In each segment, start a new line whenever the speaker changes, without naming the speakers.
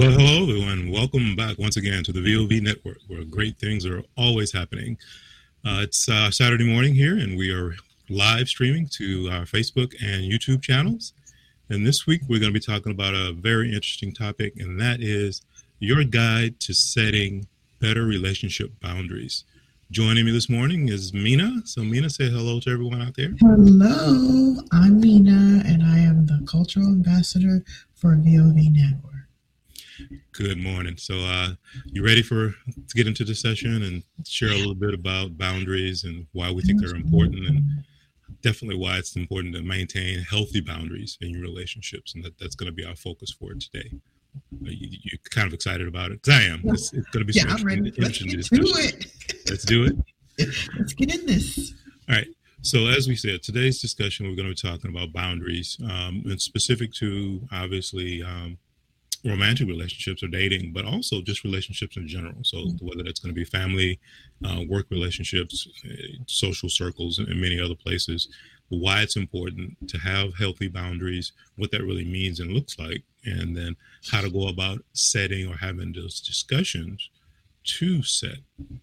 Well, hello, everyone. Welcome back once again to the VOV Network, where great things are always happening. Uh, it's uh, Saturday morning here, and we are live streaming to our Facebook and YouTube channels. And this week, we're going to be talking about a very interesting topic, and that is your guide to setting better relationship boundaries. Joining me this morning is Mina. So, Mina, say hello to everyone out there.
Hello, I'm Mina, and I am the cultural ambassador for VOV Network.
Good morning. So, uh, you ready for to get into the session and share a little bit about boundaries and why we think they're important, and definitely why it's important to maintain healthy boundaries in your relationships, and that, that's going to be our focus for today. You, are kind of excited about it because I am. It's, it's, going to be
yeah, I'm ready. Let's get to it.
Let's do it.
Let's get in this.
All right. So, as we said, today's discussion, we're going to be talking about boundaries, um, and specific to obviously um, romantic relationships or dating, but also just relationships in general. So, mm-hmm. whether that's going to be family, uh, work relationships, uh, social circles, and many other places, why it's important to have healthy boundaries, what that really means and looks like, and then how to go about setting or having those discussions to set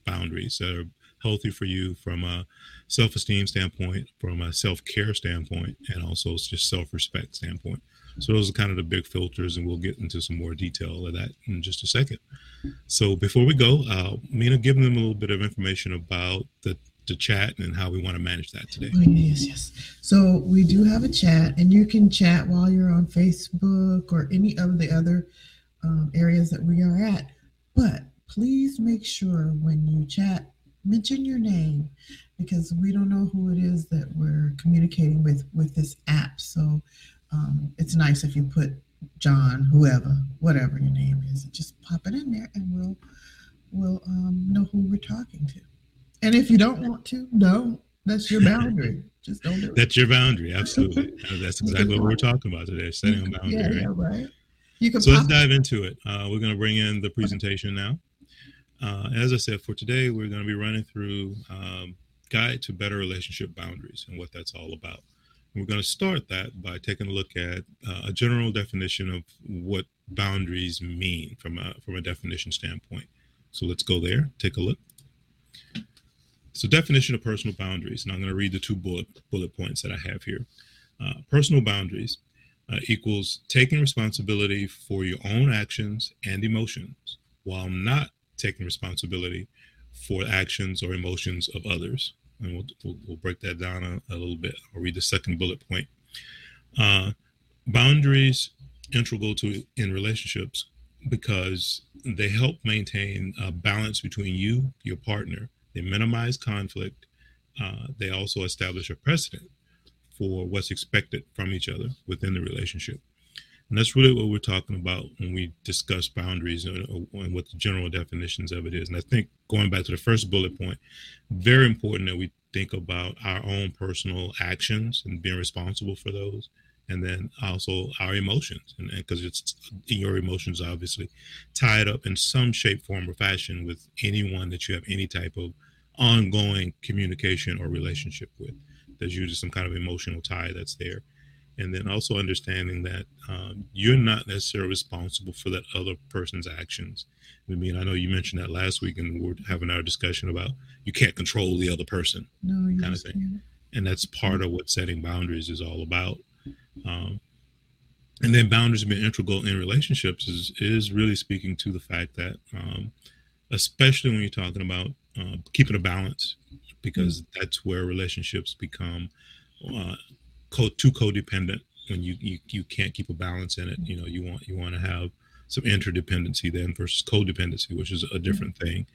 boundaries that are healthy for you from a self-esteem standpoint, from a self-care standpoint, and also just self-respect standpoint. So those are kind of the big filters, and we'll get into some more detail of that in just a second. So before we go, uh, Mina, give them a little bit of information about the the chat and how we want to manage that today.
Oh, yes, yes. So we do have a chat, and you can chat while you're on Facebook or any of the other um, areas that we are at. But please make sure when you chat, mention your name because we don't know who it is that we're communicating with with this app. So um, it's nice if you put John, whoever, whatever your name is, just pop it in there, and we'll we'll um, know who we're talking to. And if you don't want to, don't. That's your boundary. Just don't do it.
That's your boundary. Absolutely. That's exactly what we're talking about today. Setting a boundary.
Yeah, yeah, right. You can
so let's dive into it. Uh, we're going to bring in the presentation now. Uh, as I said, for today, we're going to be running through um, Guide to Better Relationship Boundaries and what that's all about. We're going to start that by taking a look at uh, a general definition of what boundaries mean from a from a definition standpoint. So let's go there, take a look. So definition of personal boundaries, and I'm going to read the two bullet bullet points that I have here. Uh, personal boundaries uh, equals taking responsibility for your own actions and emotions while not taking responsibility for actions or emotions of others and we'll, we'll, we'll break that down a, a, little bit. I'll read the second bullet point. Uh, boundaries integral to in relationships because they help maintain a balance between you, your partner. They minimize conflict. Uh, they also establish a precedent for what's expected from each other within the relationship. And that's really what we're talking about when we discuss boundaries and, uh, and, what the general definitions of it is. And I think going back to the first bullet point, very important that we think about our own personal actions and being responsible for those. And then also our emotions, and because it's your emotions obviously tied up in some shape, form, or fashion with anyone that you have any type of ongoing communication or relationship with. There's usually some kind of emotional tie that's there and then also understanding that um, you're not necessarily responsible for that other person's actions. I mean, I know you mentioned that last week, and we are having our discussion about you can't control the other person,
no,
kind of thing, and that's part of what setting boundaries is all about. Um, and then boundaries being integral in relationships is is really speaking to the fact that, um, especially when you're talking about uh, keeping a balance, because mm-hmm. that's where relationships become uh, co- too codependent when you, you you can't keep a balance in it. You know, you want you want to have some interdependency then versus codependency, which is a different thing.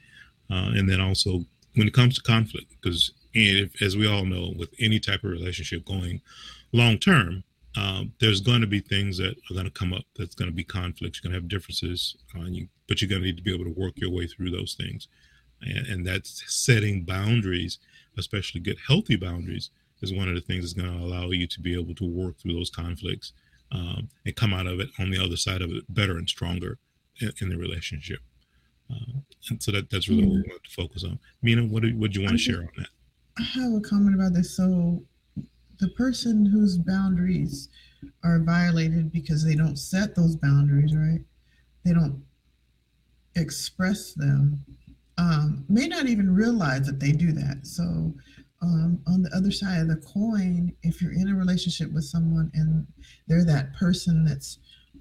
Uh, and then also when it comes to conflict, because as we all know, with any type of relationship going long term, um, there's going to be things that are going to come up. That's going to be conflicts. You're going to have differences, uh, you, but you're going to need to be able to work your way through those things. And, and that's setting boundaries, especially good healthy boundaries, is one of the things that's going to allow you to be able to work through those conflicts um, and come out of it on the other side of it better and stronger in, in the relationship. Uh, and so that, that's really yeah. what we want to focus on. Mina, what do, what do you want to share on that?
I have a comment about this. So the person whose boundaries are violated because they don't set those boundaries, right? they don't express them um, may not even realize that they do that. So, um, on the other side of the coin, if you're in a relationship with someone and they're that person that's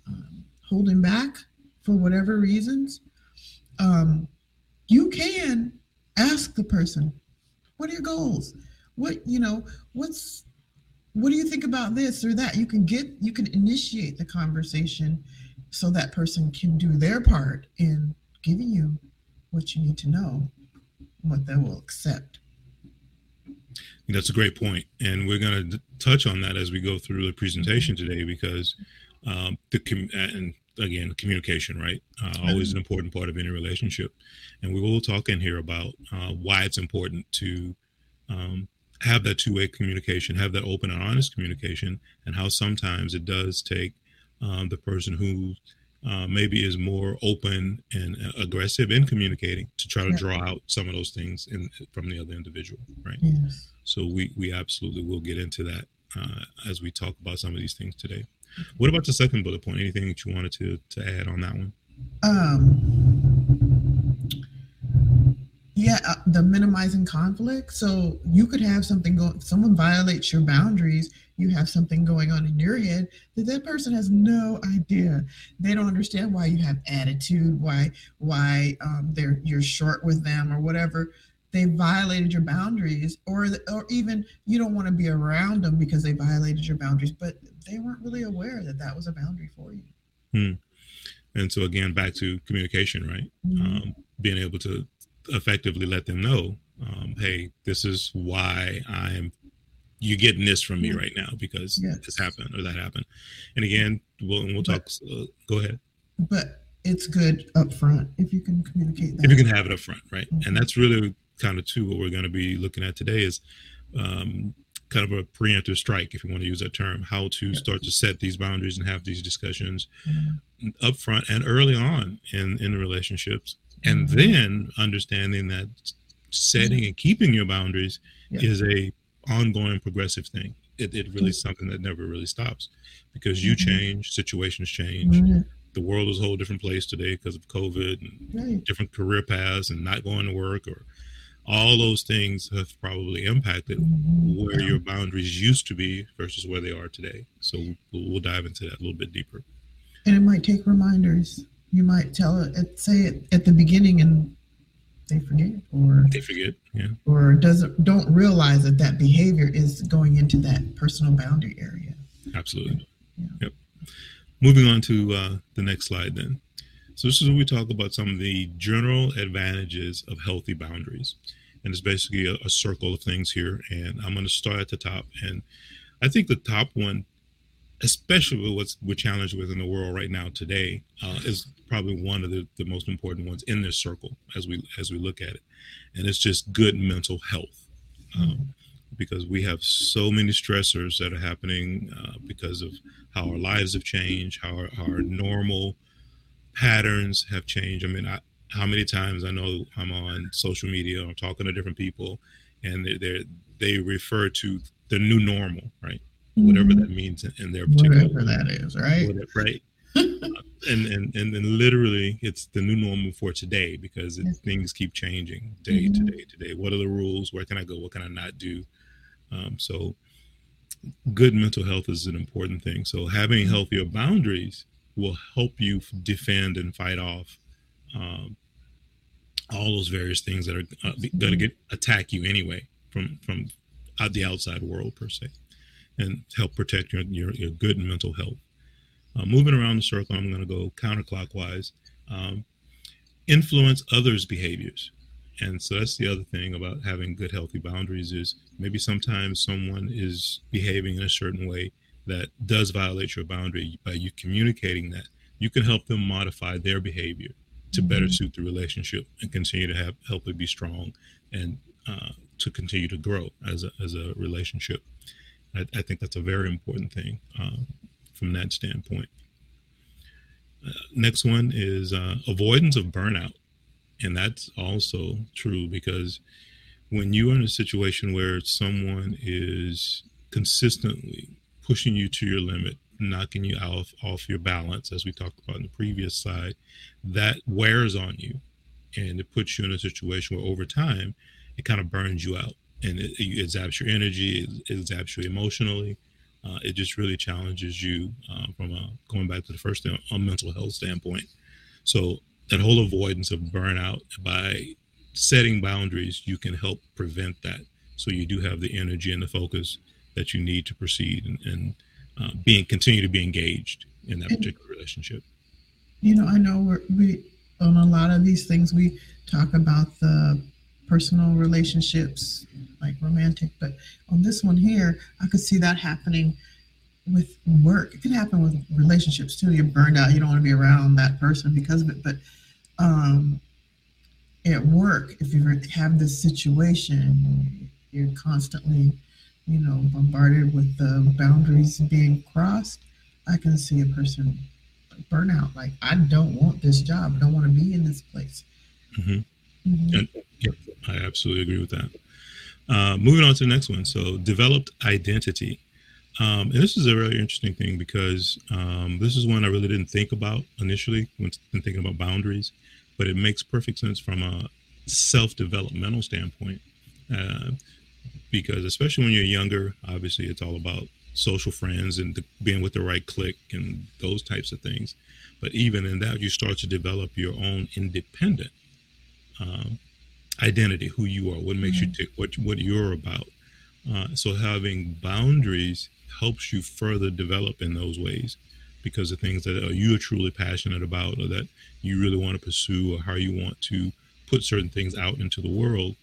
um, holding back for whatever reasons, um, you can ask the person, "What are your goals? What you know? What's what do you think about this or that?" You can get you can initiate the conversation so that person can do their part in giving you what you need to know, what they will accept.
That's a great point, and we're going to touch on that as we go through the presentation today because um, the com- and again communication, right? Uh, always an important part of any relationship, and we will talk in here about uh, why it's important to um, have that two-way communication, have that open and honest communication, and how sometimes it does take um, the person who uh, maybe is more open and aggressive in communicating to try to yeah. draw out some of those things in, from the other individual, right? Yes. So we we absolutely will get into that uh, as we talk about some of these things today. What about the second bullet point? Anything that you wanted to to add on that one?
Um. Yeah, uh, the minimizing conflict. So you could have something go. Someone violates your boundaries you have something going on in your head that that person has no idea. They don't understand why you have attitude, why why um, they're you're short with them or whatever. They violated your boundaries, or or even you don't want to be around them because they violated your boundaries, but they weren't really aware that that was a boundary for you.
Hmm. And so again, back to communication, right? Mm-hmm. Um, being able to effectively let them know, um, hey, this is why I am you're getting this from me right now because yes. this happened or that happened. And again, we'll we'll talk. But, uh, go ahead.
But it's good up front if you can communicate that.
If you can have it up front, right? Mm-hmm. And that's really kind of too what we're going to be looking at today is um, kind of a preemptive strike, if you want to use that term, how to start to set these boundaries and have these discussions mm-hmm. up front and early on in in the relationships, and then understanding that setting and keeping your boundaries yes. is a ongoing progressive thing. It, it really is something that never really stops because you mm-hmm. change, situations change. Mm-hmm. The world is a whole different place today because of COVID and right. different career paths and not going to work or all those things have probably impacted mm-hmm. where your boundaries used to be versus where they are today. So we'll dive into that a little bit deeper.
And it might take reminders. You might tell it, say it at the beginning and they forget or
they forget yeah.
or doesn't don't realize that that behavior is going into that personal boundary area.
Absolutely. Yeah. yep. Moving on to uh, the next slide then. So this is where we talk about some of the general advantages of healthy boundaries. And it's basically a, a circle of things here. And i'm going to start at the top. And i think the top one especially with what we're challenged with in the world right now today, uh, is probably one of the, the most important ones in this circle as we as we look at it, and it's just good mental health, um, because we have so many stressors that are happening uh, because of how our lives have changed, how our, our normal patterns have changed. I mean, I, how many times I know I'm on social media, I'm talking to different people, and they they refer to the new normal, right? Whatever mm-hmm. that means in, in their particular
whatever that is, right? Whatever,
right. uh, and, and and and literally, it's the new normal for today because it, things keep changing day mm-hmm. to day to day. What are the rules? Where can I go? What can I not do? Um, so, good mental health is an important thing. So, having mm-hmm. healthier boundaries will help you defend and fight off um, all those various things that are uh, going to get attack you anyway from from out the outside world per se and help protect your, your, your good mental health. Uh, moving around the circle, I'm going to go counterclockwise. Um, influence others' behaviors. And so that's the other thing about having good, healthy boundaries is maybe sometimes someone is behaving in a certain way that does violate your boundary. By you communicating that, you can help them modify their behavior to better mm-hmm. suit the relationship and continue to have help it be strong and uh, to continue to grow as a, as a relationship. I, I think that's a very important thing uh, from that standpoint. Uh, next one is uh, avoidance of burnout. And that's also true because when you're in a situation where someone is consistently pushing you to your limit, knocking you off off your balance, as we talked about in the previous slide, that wears on you, and it puts you in a situation where over time it kind of burns you out, and it, it zaps your energy, it, it zaps you emotionally. Uh, it just really challenges you uh, from a, going back to the first thing on mental health standpoint. So that whole avoidance of burnout by setting boundaries, you can help prevent that. So you do have the energy and the focus that you need to proceed and, and uh, being continue to be engaged in that particular relationship.
You know, I know we're, we on a lot of these things we talk about the personal relationships, like romantic, but on this one here, I could see that happening with work. It could happen with relationships too. You're burned out. You don't want to be around that person because of it. But um, at work, if you have this situation, you're constantly you know, bombarded with the boundaries being crossed, I can see a person burnout. Like, I don't want this job. I don't want to be in this place.
Mm-hmm. Mm-hmm. Yep, I absolutely agree with that. Uh, moving on to the next one. So, developed identity. Um, and this is a really interesting thing because um, this is one I really didn't think about initially when thinking about boundaries, but it makes perfect sense from a self developmental standpoint. Uh, because especially when you're younger, obviously it's all about social friends and the, being with the right clique and those types of things. But even in that, you start to develop your own independent um, identity, who you are, what makes mm-hmm. you tick, what what you're about. Uh, so having boundaries helps you further develop in those ways because the things that uh, you are truly passionate about or that you really want to pursue or how you want to put certain things out into the world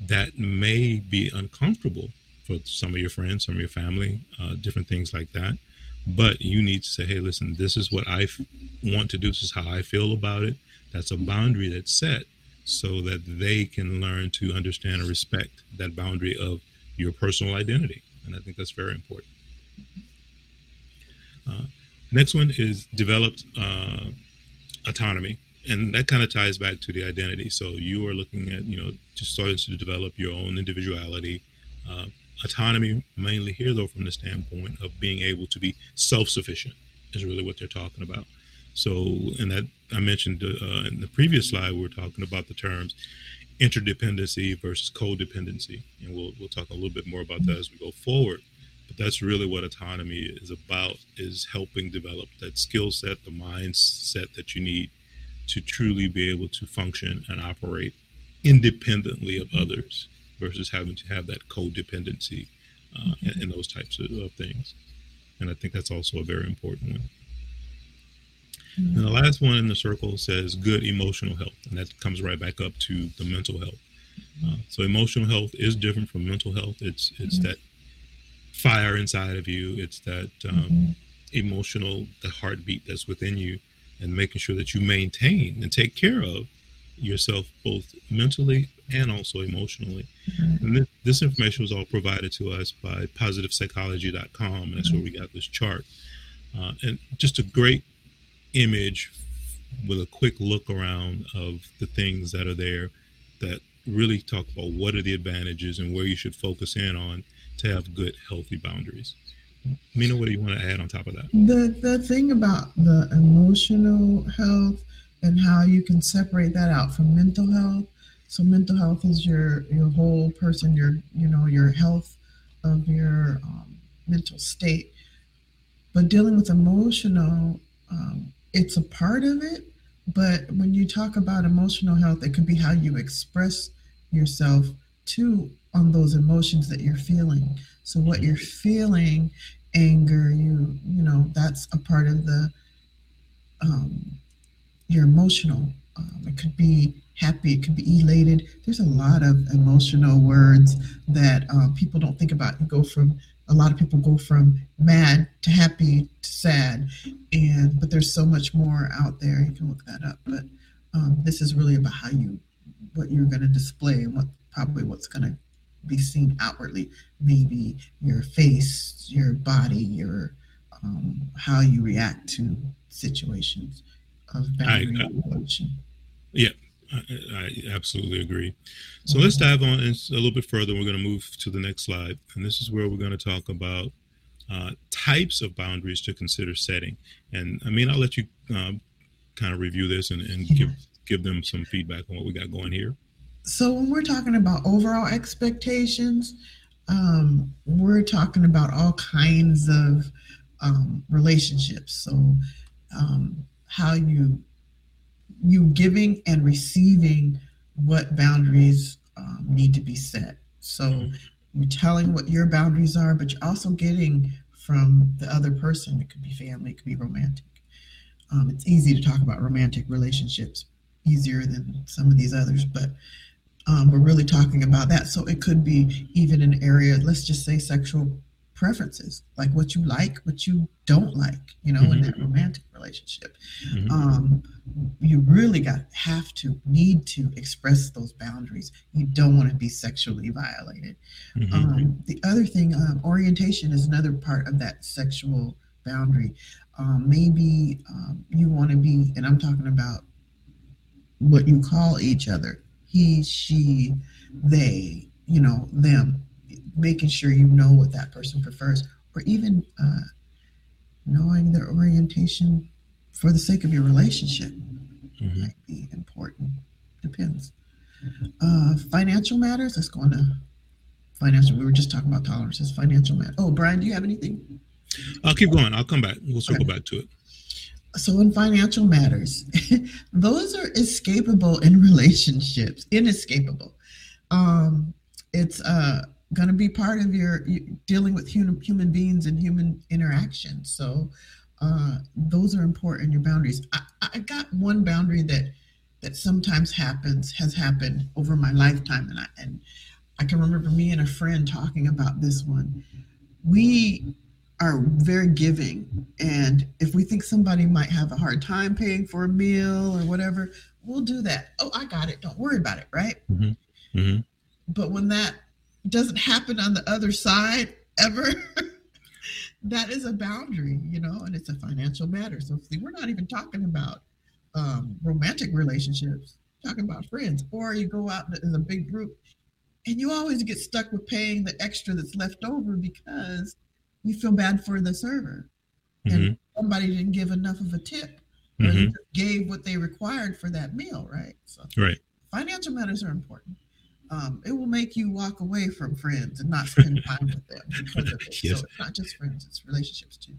that may be uncomfortable for some of your friends, some of your family, uh, different things like that. But you need to say, hey, listen, this is what I f- want to do. This is how I feel about it. That's a boundary that's set so that they can learn to understand and respect that boundary of your personal identity. And I think that's very important. Uh, next one is developed uh, autonomy and that kind of ties back to the identity. So you are looking at, you know, just starting to develop your own individuality, uh, autonomy, mainly here though from the standpoint of being able to be self-sufficient is really what they're talking about. So, and that I mentioned uh, in the previous slide, we were talking about the terms interdependency versus codependency, and we'll we'll talk a little bit more about that as we go forward. But that's really what autonomy is about: is helping develop that skill set, the mindset that you need to truly be able to function and operate independently of others versus having to have that codependency uh, and, those types of, of, things. And I think that's also a very important one. And the last one in the circle says good emotional health, and that comes right back up to the mental health. Uh, so emotional health is different from mental health. It's it's that fire inside of you. It's that um, emotional, the heartbeat that's within you and making sure that you maintain and take care of yourself both mentally and also emotionally. Mm-hmm. And this, this, information was all provided to us by positivepsychology.com, and that's where we got this chart. Uh, and just a great image with a quick look around of the things that are there that really talk about what are the advantages and where you should focus in on to have good, healthy boundaries. Mina, what do you want to add on top of that?
The the thing about the emotional health and how you can separate that out from mental health. So mental health is your your whole person, your you know your health of your um, mental state. But dealing with emotional, um, it's a part of it. But when you talk about emotional health, it could be how you express yourself to on those emotions that you're feeling. So what you're feeling anger you you know that's a part of the um, your emotional um, it could be happy it could be elated there's a lot of emotional words that um, people don't think about you go from a lot of people go from mad to happy to sad. And but there's so much more out there. You can look that up. But um, this is really about how you what you're going to display and what probably what's going to be seen outwardly. Maybe your face, your body, your um, how you react to situations of boundary
emotion. Yeah, I, I, absolutely agree. So let's dive on a little bit further. We're going to move to the next slide, and this is where we're going to talk about uh, types of boundaries to consider setting. And I mean, I'll let you um, kind of review this and, and give give them some feedback on what we got going here.
So when we're talking about overall expectations, um, we're talking about all kinds of um, relationships. So um, how you you giving and receiving what boundaries um, need to be set. So mm-hmm. you're telling what your boundaries are, but you're also getting from the other person. It could be family, it could be romantic. Um, it's easy to talk about romantic relationships, easier than some of these others, but um, we're really talking about that. So it could be even an area, let's just say sexual preferences, like what you like, what you don't like, you know, mm-hmm. in that romantic relationship. Mm-hmm. Um, you really got have to need to express those boundaries. You don't want to be sexually violated. Mm-hmm. Um, the other thing, um, orientation is another part of that sexual boundary. Um, maybe um, you want to be, and I'm talking about what you call each other he, she, they, you know, them making sure you know what that person prefers, or even uh, knowing their orientation for the sake of your relationship mm-hmm. might be important. Depends. Uh, financial matters. Let's go on to financial. We were just talking about tolerances. Financial matter. Oh, Brian, do you have anything?
I'll keep going. I'll come back. We'll circle okay. back to it.
So, in financial matters, those are escapable in relationships, inescapable. Um, it's uh, going to be part of your dealing with human human beings and human interaction. So uh, those are important. Your boundaries. I, I got one boundary that that sometimes happens has happened over my lifetime, and I and I can remember me and a friend talking about this one. We are very giving, and if we think somebody might have a hard time paying for a meal or whatever, we'll do that. Oh, I got it. Don't worry about it. Right. Mm-hmm. Mm-hmm. But when that doesn't happen on the other side ever, that is a boundary, you know, and it's a financial matter. So see, we're not even talking about um, romantic relationships, talking about friends, or you go out in a big group and you always get stuck with paying the extra that's left over because you feel bad for the server mm-hmm. and somebody didn't give enough of a tip or mm-hmm. gave what they required for that meal, right?
So right.
financial matters are important um, it will make you walk away from friends and not spend time with them because of it. Yes. So it's not just friends, it's relationships too.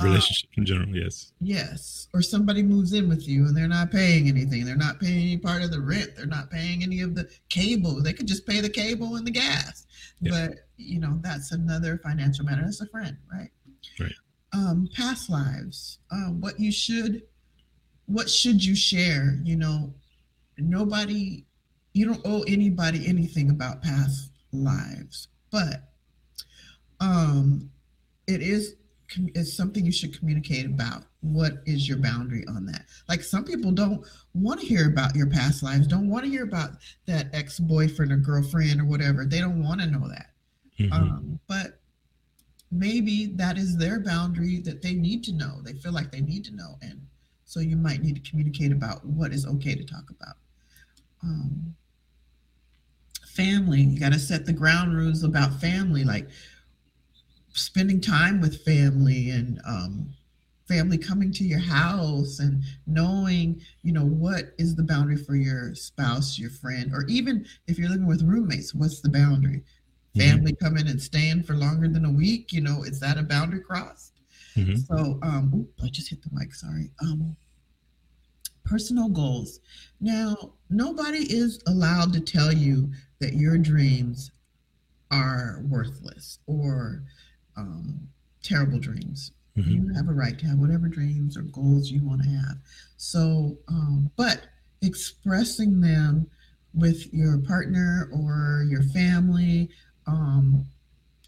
Relationship uh, in general, yes.
Yes. Or somebody moves in with you and they're not paying anything. They're not paying any part of the rent. They're not paying any of the cable. They could just pay the cable and the gas. But you know, that's another financial matter. That's a friend, right?
Right.
Um, past lives. Um, what you should what should you share? You know, nobody you don't owe anybody anything about past lives, but um, it is it's something you should communicate about. What is your boundary on that? Like some people don't want to hear about your past lives, don't want to hear about that ex boyfriend or girlfriend or whatever. They don't want to know that. Mm-hmm. Um, but maybe that is their boundary that they need to know. They feel like they need to know, and so you might need to communicate about what is okay to talk about. Um, family. You got to set the ground rules about family, like spending time with family and um, family coming to your house and knowing, you know, what is the boundary for your spouse, your friend, or even if you're living with roommates, what's the boundary? Mm-hmm. Family coming and staying for longer than a week, you know, is that a boundary crossed? Mm-hmm. So, um, oops, I just hit the mic. Sorry. Um, personal goals. Now, nobody is allowed to tell you that your dreams are worthless or um, terrible dreams. Mm-hmm. You have a right to have whatever dreams or goals you want to have. So, um, but expressing them with your partner or your family, um,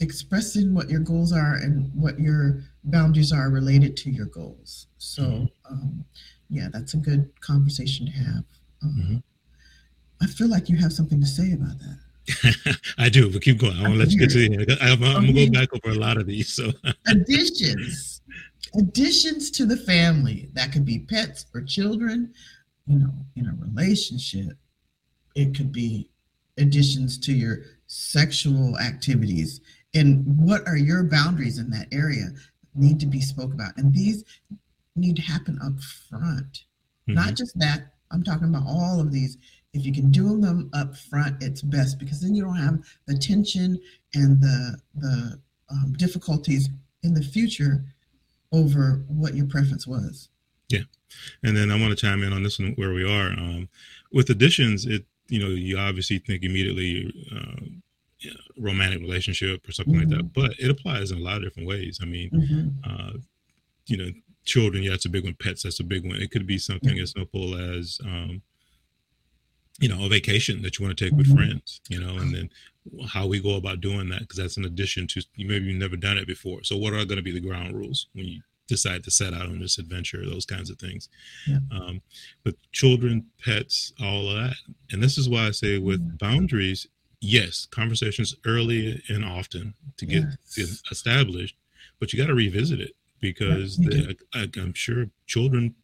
expressing what your goals are and what your boundaries are related to your goals. So, mm-hmm. um, yeah, that's a good conversation to have. Um, mm-hmm. I feel like you have something to say about that.
I do, but keep going. I want to let you get to the end. I'm, I'm going to go back over a lot of these. So
additions, additions to the family that could be pets or children. You know, in a relationship, it could be additions to your sexual activities. and what are your boundaries in that area need to be spoke about and these need to happen up front mm-hmm. not just that i'm talking about all of these if you can do them up front it's best because then you don't have the tension and the the um, difficulties in the future over what your preference was
yeah and then i want to chime in on this one where we are um, with additions it you know you obviously think immediately uh, romantic relationship or something mm-hmm. like that mm-hmm. but it applies in a lot of different ways i mean mm-hmm. uh, you know children yeah that's a big one pets that's a big one it could be something mm-hmm. as simple as um, you know a vacation that you want to take with mm-hmm. friends you know and then how we go about doing that because that's an addition to maybe you've never done it before so what are going to be the ground rules when you decide to set out on this adventure those kinds of things yeah. um, but children pets all of that and this is why i say with mm-hmm. boundaries yes conversations early and often to get yes. established but you got to revisit it because the, I, i'm sure children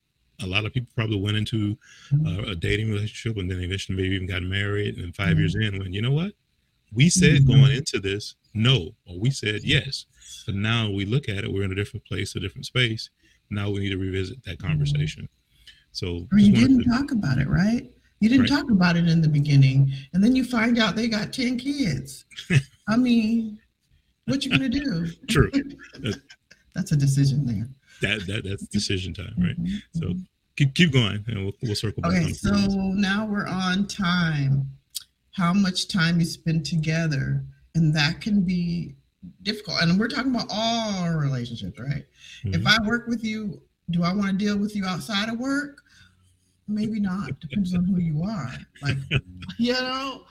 a lot of people probably went into uh, a dating relationship and then eventually maybe even got married. And 5 mm-hmm. years in when you know what? We said mm-hmm. going into this no or we said yes. But now we look at it we're in a different place a different space. Now we need to revisit that mm-hmm. conversation. So
or you didn't to, talk about it right? You didn't right. talk about it in the beginning and then you find out they got 10 kids. I mean what you gonna do?
True.
That's a decision there
that, that that's decision time right? Mm-hmm. so keep, keep going and we'll, we'll circle back
okay so now we're on time. How much time you spend together and that can be difficult and we're talking about all relationships right? Mm-hmm. if i work with you do i want to deal with you outside of work? Maybe not depends on who you are like you know?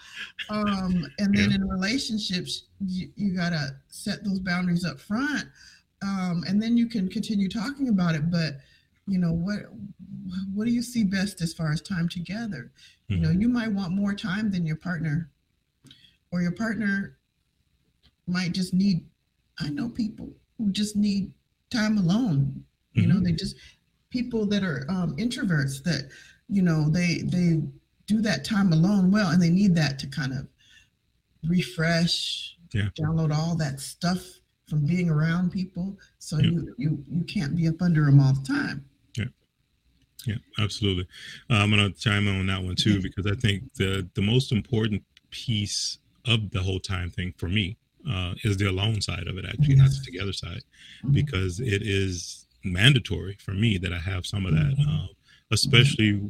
Um and then yeah. in relationships you, you gotta set those boundaries up front um and then you can continue talking about it but you know what what do you see best as far as time together mm-hmm. you know mm-hmm. you might want more time than your partner or your partner might just need i know people who just need time alone you mm-hmm. know they just people that are um, introverts that you know they they do that time alone well and they need that to kind of refresh yeah. download all that stuff from being around people so yeah. you you you can't be up under them all the time
yeah yeah absolutely uh, i'm gonna chime in on that one too because i think the the most important piece of the whole time thing for me uh, is the alone side of it actually yes. not the together side mm-hmm. because it is mandatory for me that i have some of that mm-hmm. uh, especially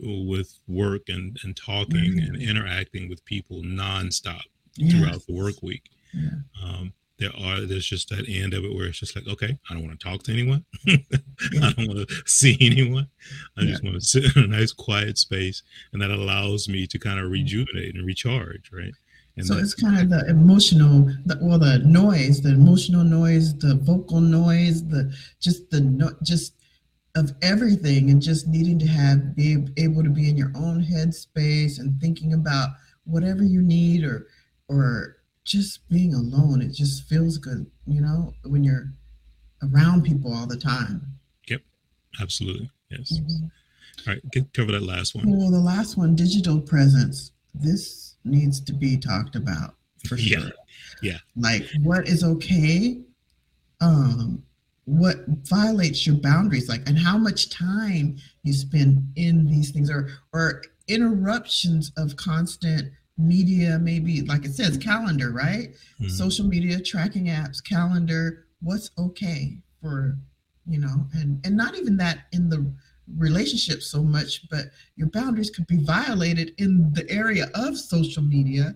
with work and, and talking mm-hmm. and interacting with people nonstop yes. throughout the work week. Yeah. Um, there are there's just that end of it where it's just like okay i don't want to talk to anyone. I don't want to see anyone. I yeah. just want to sit in a nice quiet space and that allows me to kind of mm. rejuvenate and recharge right? And
so it's kind of the emotional the, well the noise the emotional noise the vocal noise the just the no, just of everything and just needing to have be able to be in your own headspace and thinking about whatever you need or or just being alone it just feels good you know when you're around people all the time.
Yep. Absolutely. Yes. Mm-hmm. all right. Get, cover that last one.
Well the last one digital presence. This needs to be talked about for sure.
Yeah yeah.
Like what is okay um what violates your boundaries like and how much time you spend in these things or or interruptions of constant media maybe like it says calendar right mm-hmm. social media tracking apps calendar what's okay for you know and and not even that in the relationship so much but your boundaries could be violated in the area of social media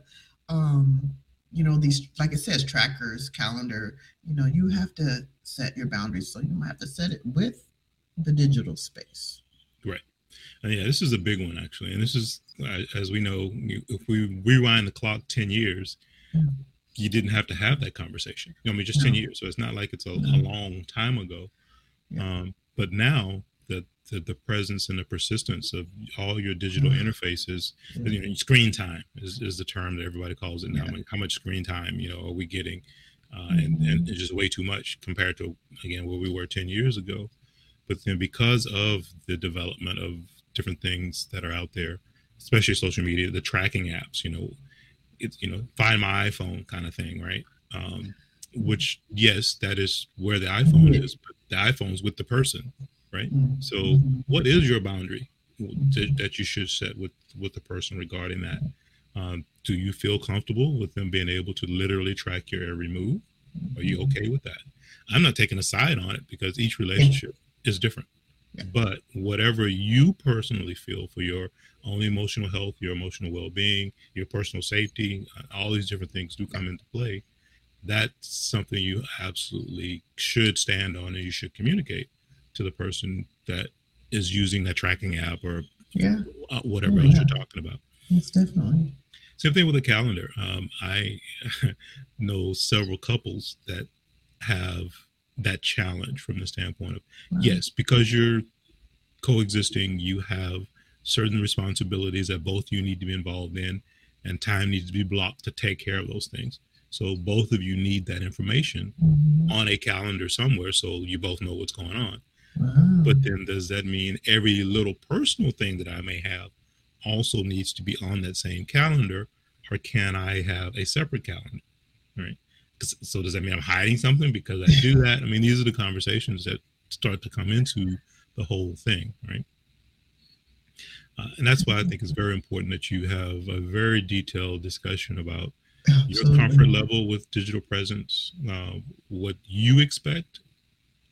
um you know these like it says trackers calendar you know you have to set your boundaries. So you might have to set it with the digital space.
Right. And yeah, this is a big one actually. And this is, as we know, if we rewind the clock 10 years, mm-hmm. you didn't have to have that conversation. You know, I mean, just no. 10 years. So it's not like it's a, no. a long time ago. Yeah. Um, but now the, the, the presence and the persistence of all your digital mm-hmm. interfaces, you know, screen time is, is the term that everybody calls it now. Yeah. how much screen time, you know, are we getting? uh, and, and it's just way too much compared to again where we were 10 years ago but then because of the development of different things that are out there especially social media the tracking apps you know it's you know find my iphone kind of thing right Um, which yes, that is where the iPhone is, but the iPhone's with the person, right? So, what is your boundary that, that you should set with with the person regarding that? Um, do you feel comfortable with them being able to literally track your every move? Are you okay with that? I'm not taking a side on it because each relationship is different. But whatever you personally feel for your own emotional health, your emotional well-being, your personal safety, all these different things do come into play. That's something you absolutely should stand on, and you should communicate to the person that is using that tracking app or
Yeah,
uh, whatever
Oh,
else you're talking about.
most definitely.
Same thing with the calendar. Um, I know several couples that have that challenge from the standpoint of
Wow.
yes, because you're coexisting, you have certain responsibilities that both you need to be involved in, and time needs to be blocked to take care of those things. So both of you need that information
Mhm.
on a calendar somewhere, so you both know what's going on.
Wow.
But then, does that mean every little personal thing that I may have also needs to be on that same calendar, or can I have a separate calendar? Right. So does that mean I'm hiding something because I do that? I mean, these are the conversations that start to come into the whole thing, right? Uh, and that's why I think it's very important that you have a very detailed discussion about your comfort level with digital presence, uh, what you expect,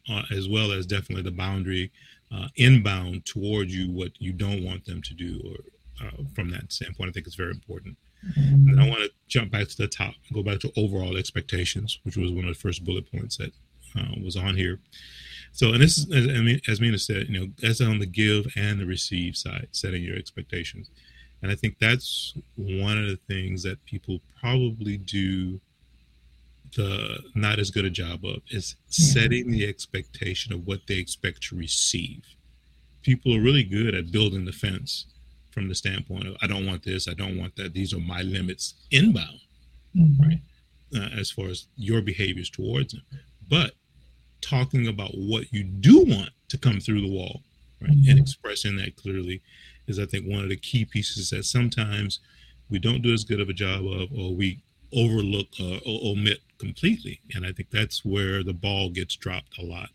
uh, as well as definitely the boundary uh, inbound towards you, what you don't want them to do, or uh, from that standpoint, I think it's very important. And then I want to jump back to the top, go back to overall expectations, which was one of the first bullet points that uh, was on here. So, and this, is- as, as Mina said, you know, that's on the give and the receive side, setting your expectations. And I think that's one of the things that people probably do the not as good a job of is setting the expectation of what they expect to receive. People are really good at building the fence from the standpoint of I don't want this, I don't want that. These are my limits inbound
Mhm.
right. uh, as far as your behaviors towards them. But talking about what you do want to come through the wall, right, and
Mhm.
expressing that clearly is, I think, one of the key pieces that sometimes we don't do as good of a job of, or we overlook uh, or omit completely. And I think that's where the ball gets dropped a lot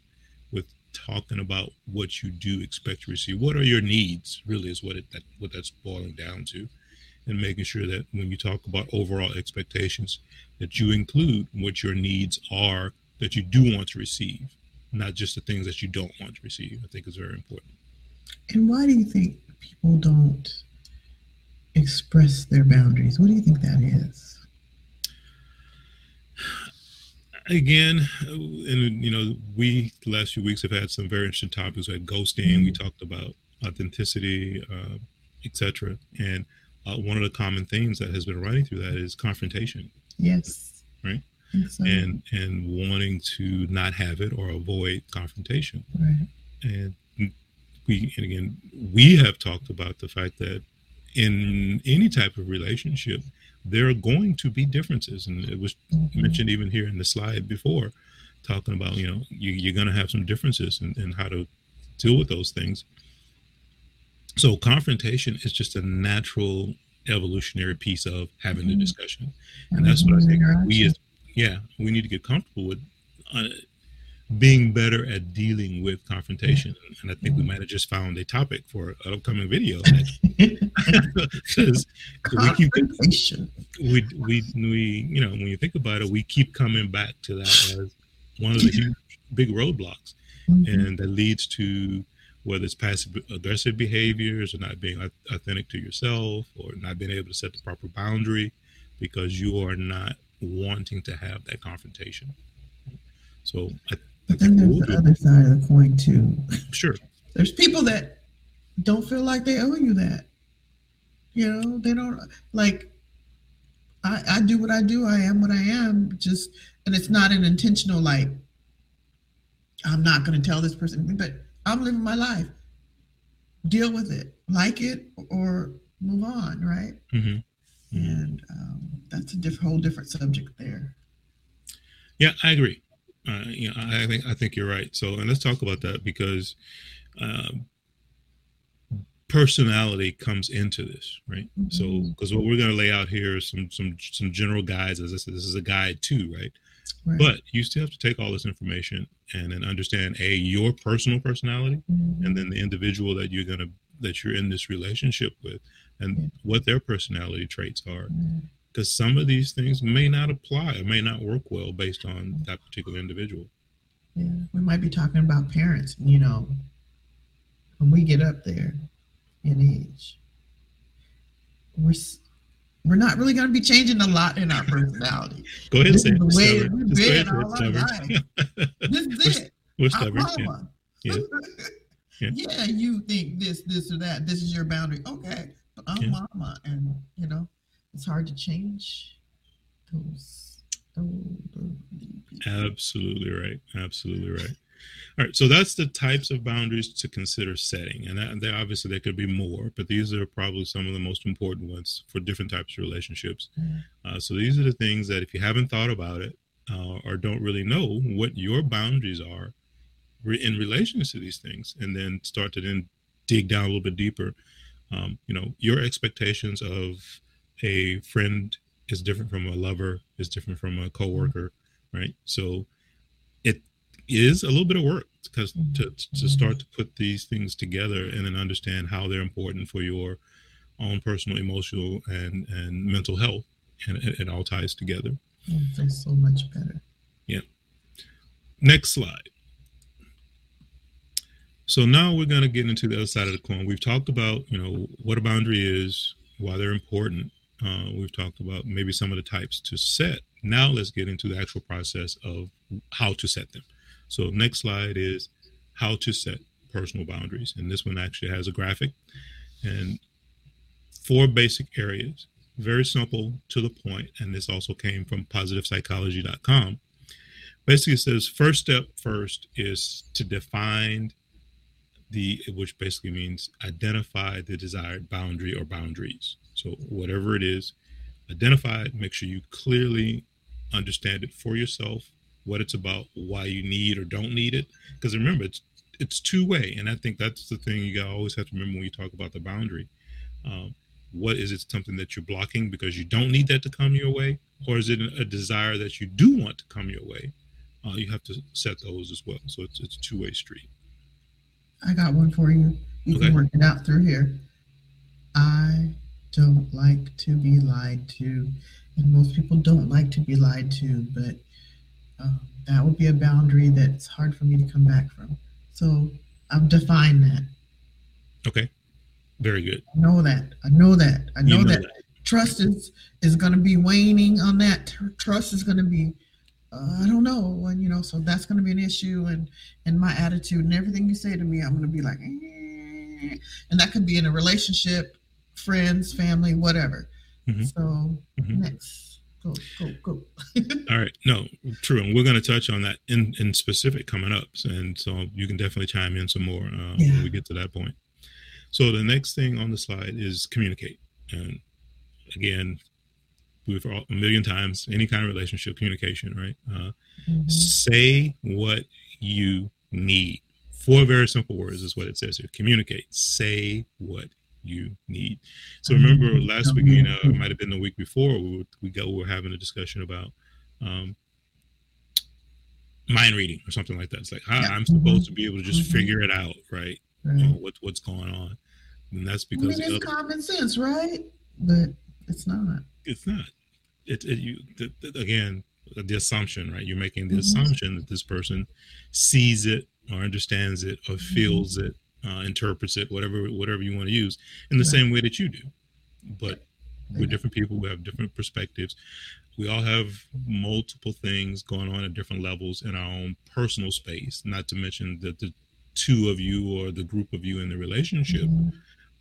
talking about what you do expect to receive. What are your needs? Really, is what it that what that's boiling down to, and making sure that when you talk about overall expectations, that you include what your needs are that you do want to receive, not just the things that you don't want to receive. I think is very important.
And why do you think people don't express their boundaries? What do you think that is?
Again, and you know, we the last few weeks have had some very interesting topics. We had ghosting. We talked about authenticity, uh, etc. And uh, one of the common themes that has been running through that is confrontation.
Yes.
Right.
So.
and and wanting to not have it or avoid confrontation
right.
and we and again we have talked about the fact that in any type of relationship there are going to be differences. And it was mentioned even here in the slide before talking about you know you, you're going to have some differences in, in how to deal with those things. So confrontation is just a natural evolutionary piece of having the
Mhm.
discussion. And that's what i think we as yeah we need to get comfortable with uh, being better at dealing with confrontation. And i think we might have just found a topic for an upcoming video. Because we keep we we we you know when you think about it we keep coming back to that as one of the huge big roadblocks.
Mhm.
and that leads to whether it's passive aggressive behaviors or not being authentic to yourself or not being able to set the proper boundary because you are not wanting to have that confrontation. So I,
Then there's the other side of the coin too.
sure
There's people that don't feel like they owe you that. You know, they don't like. I I do what I do. I am what I am. Just and it's not an intentional like. I'm not going to tell this person, but I'm living my life. Deal with it, like it or move on, right?
Mm-hmm.
And um, that's a diff- whole different subject there.
Yeah, I agree. Uh, you know, I think I think you're right. So, and let's talk about that because um, personality comes into this, right? Mm-hmm. So, because what we're going to lay out here is some some some general guides. As I said, this is a guide too, right? right? But you still have to take all this information and then understand a your personal personality, mm-hmm. and then the individual that you're gonna that you're in this relationship with, and yeah. what their personality traits are. Because some of these things may not apply or may not work well based on that particular individual.
Yeah, we might be talking about parents, you know, when we get up there in age. We're we're not really going to be changing a lot in our personality.
Go ahead and say. The way we've been all our
life. this is it.
We're stubborn. Yeah.
Yeah. yeah. you think this, this, or that. This is your boundary. Okay, but I'm yeah. mama, and you know, it's hard to change those.
Absolutely right. Absolutely right. All right, so that's the types of boundaries to consider setting, and that, there obviously there could be more, but these are probably some of the most important ones for different types of relationships. Mm-hmm. Uh, so these are the things that if you haven't thought about it uh, or don't really know what your boundaries are in relation to these things, and then start to then dig down a little bit deeper. Um, you know, your expectations of a friend is different from a lover, is different from a coworker, right? So it is a little bit of work because mm-hmm. to, to start to put these things together and then understand how they're important for your own personal emotional and and mental health and it, it all ties together.
Mm, so much better.
Yeah. Next slide. So now we're going to get into the other side of the coin. We've talked about you know what a boundary is why they're important uh, we've talked about maybe some of the types to set now let's get into the actual process of how to set them so next slide is how to set personal boundaries. And this one actually has a graphic and four basic areas. Very simple to the point, and this also came from positivepsychology.com. Basically, it says first step first is to define the, which basically means identify the desired boundary or boundaries. So, whatever it is, identify it, make sure you clearly understand it for yourself what it's about, why you need or don't need it. Because remember, it's it's two way, and I think that's the thing you always have to remember when you talk about the boundary. Um, what is it something that you're blocking because you don't need that to come your way, or is it a desire that you do want to come your way? Uh, you have to set those as well. So it's it's a two way street.
I got one for you. You okay. can work it out through here. I don't like to be lied to, and most people don't like to be lied to, but um, that would be a boundary that's hard for me to come back from. So I've defined that.
Okay. Very good.
I know that. I know that. I know, know that, that, trust is is going to be waning on that. Trust is going to be, uh, I don't know, and you know, so that's going to be an issue, and and my attitude and everything you say to me, I'm going to be like, eh. and that could be in a relationship, friends, family, whatever. Mm-hmm. So mm-hmm. next. Go, go, go.
All right. No, true. And we're going to touch on that in, in specific coming up. And so you can definitely chime in some more uh, yeah. when we get to that point. So the next thing on the slide is communicate. And again, we've all, a million times any kind of relationship communication, right? Uh, mm-hmm. Say what you need. Four very simple words is what it says here. Communicate. Say what you need. So remember mm-hmm. last week, you know, it might have been the week before, we we go we were having a discussion about um, mind reading or something like that. It's like. I'm supposed to be able to just mm-hmm. figure it out, right? right. You know, what, what's going on, and that's because
I mean, it's common sense, right? But it's not.
It's not. It, it you again the assumption, right? You're making the mm-hmm. assumption that this person sees it or understands it or mm-hmm. feels it uh, interprets it, whatever whatever you want to use, in the right. same way that you do. But we're different people. We have different perspectives. We all have multiple things going on at different levels in our own personal space. Not to mention that the two of you or the group of you in the relationship.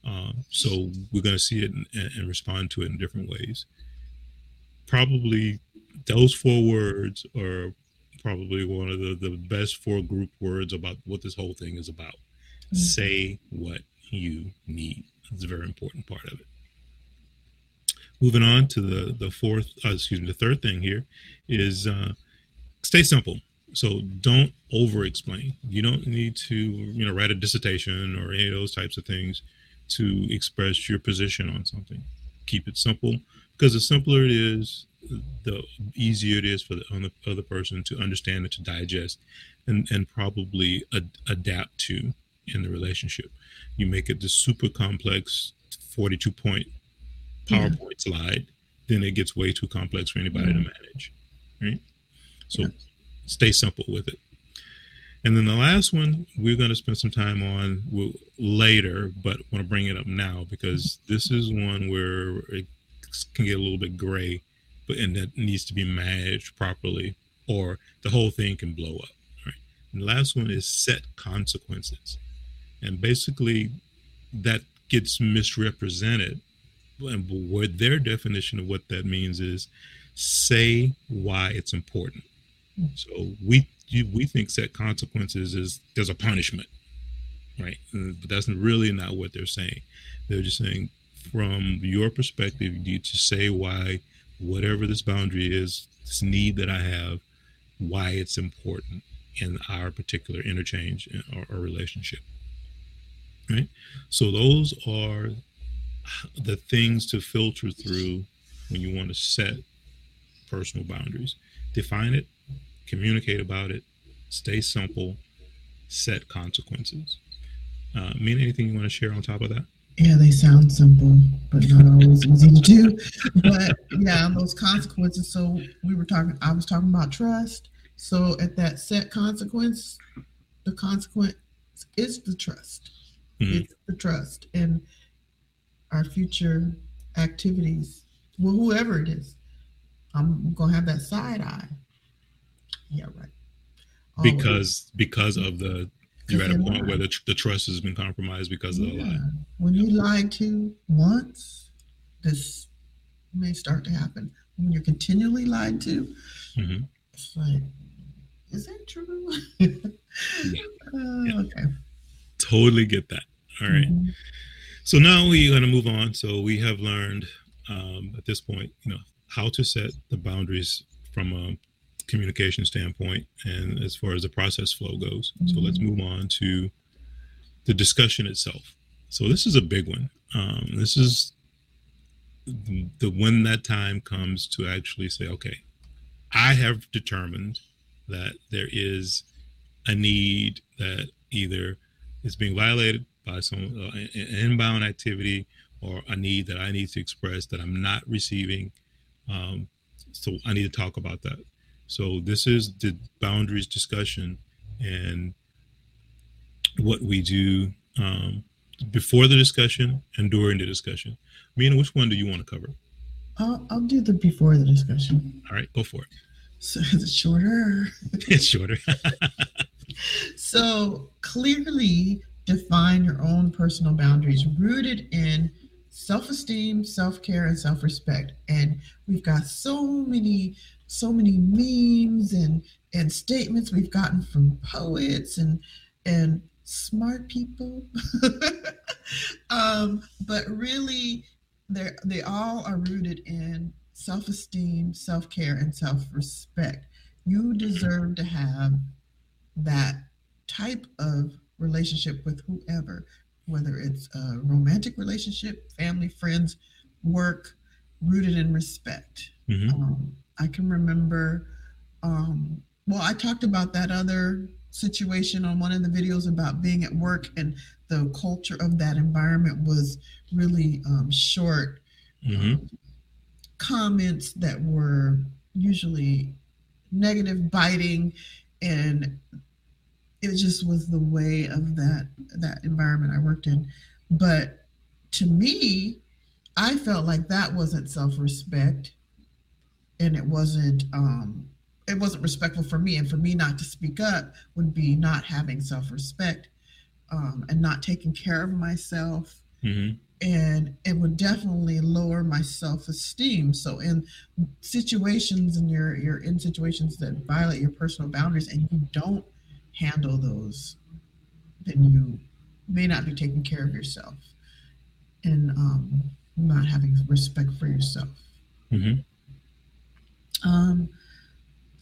Uh, so we're going to see it and, and respond to it in different ways. Probably those four words are probably one of the, the best four group words about what this whole thing is about. Say what you need. That's a very important part of it. Moving on to the the fourth, uh, excuse me, the third thing here is uh, stay simple. So don't over explain. You don't need to, you know, write a dissertation or any of those types of things to express your position on something. Keep it simple because the simpler it is, the easier it is for the other person to understand and to digest and, and probably ad- adapt to in the relationship. You make it the super complex 42 point PowerPoint yeah. slide, then it gets way too complex for anybody to mm-hmm. manage. Right. So yeah. stay simple with it. And then the last one we're going to spend some time on later, but want to bring it up now because mm-hmm. this is one where it can get a little bit gray, but and that needs to be managed properly, or the whole thing can blow up. Right. And the last one is set consequences, and basically that gets misrepresented. And what their definition of what that means is say why it's important. So we we think set consequences is there's a punishment, right? But that's really not what they're saying. They're just saying from your perspective, you need to say why whatever this boundary is, this need that I have, why it's important in our particular interchange or, or relationship. Right. So those are the things to filter through when you want to set personal boundaries. Define it, communicate about it, stay simple, set consequences. Uh, mean anything you want to share on top of that?
Yeah, they sound simple, but not always easy to do. But yeah, those consequences. So we were talking, I was talking about trust. So at that set consequence, the consequence is the trust. Mm-hmm. It's the trust and our future activities. Well, whoever it is, I'm gonna have that side eye. Yeah, right.
Always. Because because of the you're at a point where the, the trust has been compromised because of yeah. the lie.
When you lied to once, this may start to happen. When you're continually lied to, mm-hmm. it's like, is that true? yeah.
Uh, yeah. Okay. Totally get that. All right. mm-hmm. So now we're going to move on. So we have learned um, at this point, you know, how to set the boundaries from a communication standpoint and as far as the process flow goes. Mm-hmm. So let's move on to the discussion itself. So this is a big one. Um, this is the when that time comes to actually say, okay, I have determined that there is a need that either is being violated by some uh, inbound activity or a need that I need to express that I'm not receiving. Um, so I need to talk about that. So this is the boundaries discussion and what we do um, before the discussion and during the discussion. Mina, which one do you want to cover?
I'll, I'll do the before the discussion.
All right, go for it.
So it's shorter.
it's shorter.
so clearly define your own personal boundaries rooted in self-esteem, self-care, and self-respect. And we've got so many so many memes and and statements we've gotten from poets and and smart people um, but really they they all are rooted in self-esteem self-care and self-respect you deserve to have that type of relationship with whoever whether it's a romantic relationship family friends work rooted in respect mm-hmm. um, I can remember, um, well, I talked about that other situation on one of the videos about being at work and the culture of that environment was really um, short mm-hmm. um, comments that were usually negative, biting, and it just was the way of that that environment I worked in. But to me, I felt like that wasn't self-respect and it wasn't um, it wasn't respectful for me and for me not to speak up would be not having self-respect um, and not taking care of myself mm-hmm. and it would definitely lower my self-esteem so in situations and you're you're in situations that violate your personal boundaries and you don't handle those then you may not be taking care of yourself and um, not having respect for yourself mm-hmm um,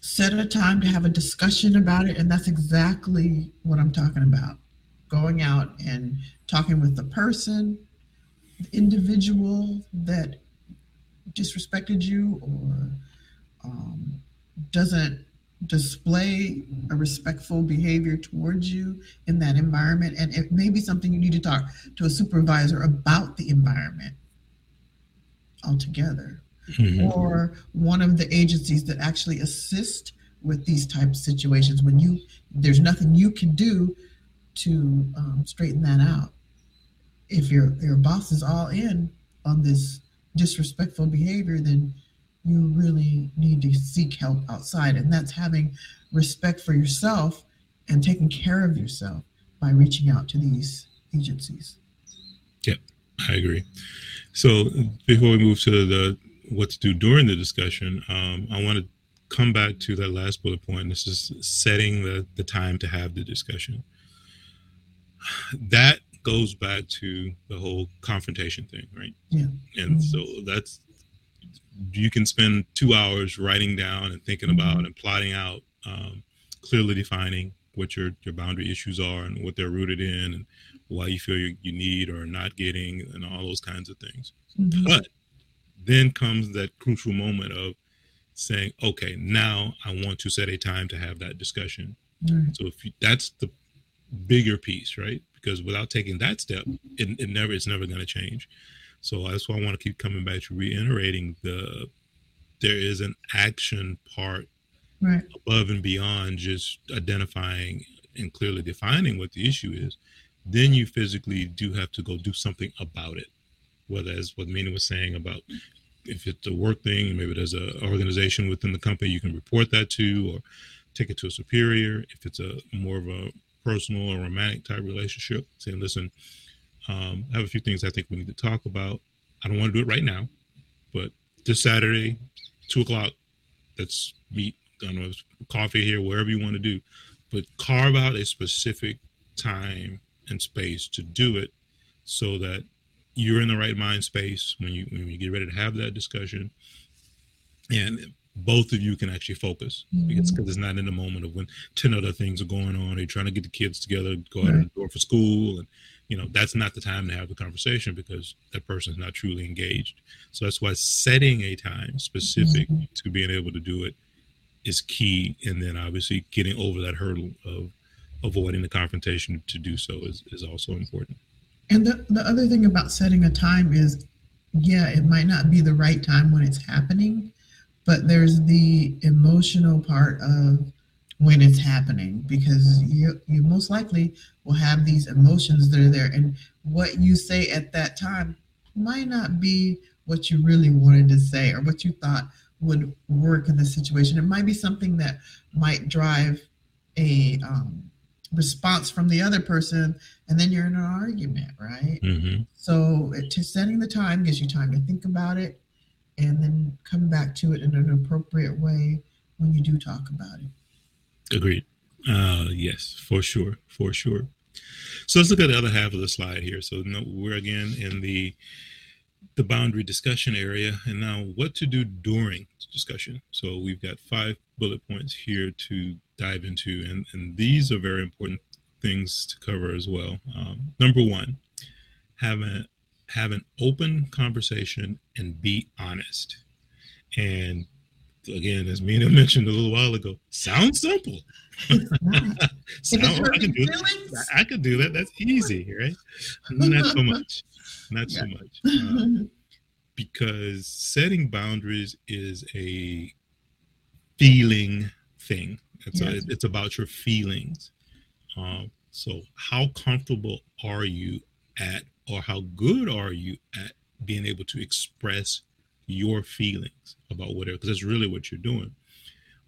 set a time to have a discussion about it. And that's exactly what I'm talking about going out and talking with the person, the individual that disrespected you or um, doesn't display a respectful behavior towards you in that environment. And it may be something you need to talk to a supervisor about the environment altogether. Mm-hmm. or one of the agencies that actually assist with these types of situations when you there's nothing you can do to um, straighten that out. If your your boss is all in on this disrespectful behavior then you really need to seek help outside and that's having respect for yourself and taking care of yourself by reaching out to these agencies
yep i agree so before we move to the what to do during the discussion um, i want to come back to that last bullet point. This is setting the, the time to have the discussion. That goes back to the whole confrontation thing, right?
Yeah.
And mm-hmm. so that's you can spend two hours writing down and thinking mm-hmm. about and plotting out, um, clearly defining what your your boundary issues are and what they're rooted in and why you feel you, you need or not getting and all those kinds of things. Mm-hmm. But then comes that crucial moment of saying, okay, now I want to set a time to have that discussion. So if you, that's the bigger piece, right? Because without taking that step, it, it never it's never going to change. So that's why I want to keep coming back to reiterating the there is an action part
right.
above and beyond just identifying and clearly defining what the issue is. Then you physically do have to go do something about it. Whether as what Mina was saying about if it's a work thing, maybe there's an organization within the company you can report that to or take it to a superior. If it's a more of a personal or romantic type relationship, saying, listen, um, I have a few things I think we need to talk about. I don't want to do it right now, but this Saturday, two o'clock, let's meet. I don't know, coffee here, wherever you want to do, but carve out a specific time and space to do it so that you're in the right mind space when you when you get ready to have that discussion and both of you can actually focus mm-hmm. because because it's not in the moment of when 10 other things are going on they're trying to get the kids together go out right. the door for school and you know that's not the time to have the conversation because that person is not truly engaged. So that's why setting a time specific mm-hmm. to being able to do it is key. And then obviously getting over that hurdle of avoiding the confrontation to do so is, is also important.
And the, the other thing about setting a time is, yeah, it might not be the right time when it's happening, but there's the emotional part of when it's happening because you you most likely will have these emotions that are there. And what you say at that time might not be what you really wanted to say or what you thought would work in the situation. It might be something that might drive a um, response from the other person and then you're in an argument right?
Mm-hmm.
so to setting the time gives you time to think about it and then come back to it in an appropriate way when you do talk about it
agreed. Uh yes for sure for sure. So let's look at the other half of the slide here. So we're again in the the boundary discussion area. And now what to do during discussion. So we've got five bullet points here to dive into, and, and these are very important things to cover as well. Um, number one, have, a, have an open conversation and be honest. And again, as Mina mentioned a little while ago, sounds simple. Sound, I, can do that. I could do that. That's easy, right? Not so much. Not yeah. so much. Um, because setting boundaries is a feeling thing. It's yes. a, it's about your feelings. Um, so how comfortable are you at, or how good are you at being able to express your feelings about whatever? Because that's really what you're doing.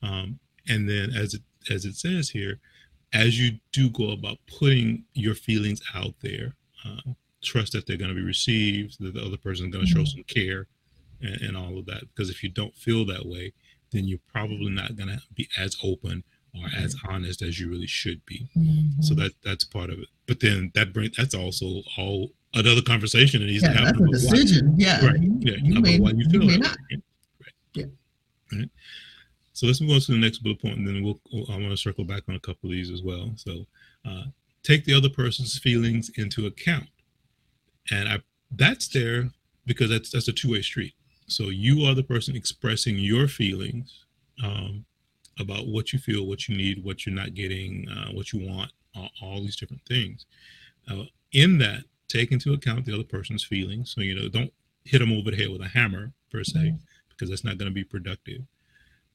Um, and then as it as it says here, as you do go about putting your feelings out there, uh, trust that they're going to be received, that the other person is going to mm-hmm. show some care, and, and, all of that. Because if you don't feel that way, then you're probably not going to be as open or as honest as you really should be. Mm-hmm. So that that's part of it. But then that brings that's also all another conversation that needs
yeah,
to
happen. That's a decision. Why, yeah.
Right. Yeah. You may, why you feel you may not. Right.
Yeah.
Right. So let's move on to the next bullet point, and then we'll. I want to circle back on a couple of these as well. So, uh, take the other person's feelings into account, and I that's there because that's that's a two-way street. So you are the person expressing your feelings um, about what you feel, what you need, what you're not getting, uh, what you want, all, all these different things. Uh, in that, take into account the other person's feelings. So you know, don't hit them over the head with a hammer per se, mm-hmm. because that's not going to be productive.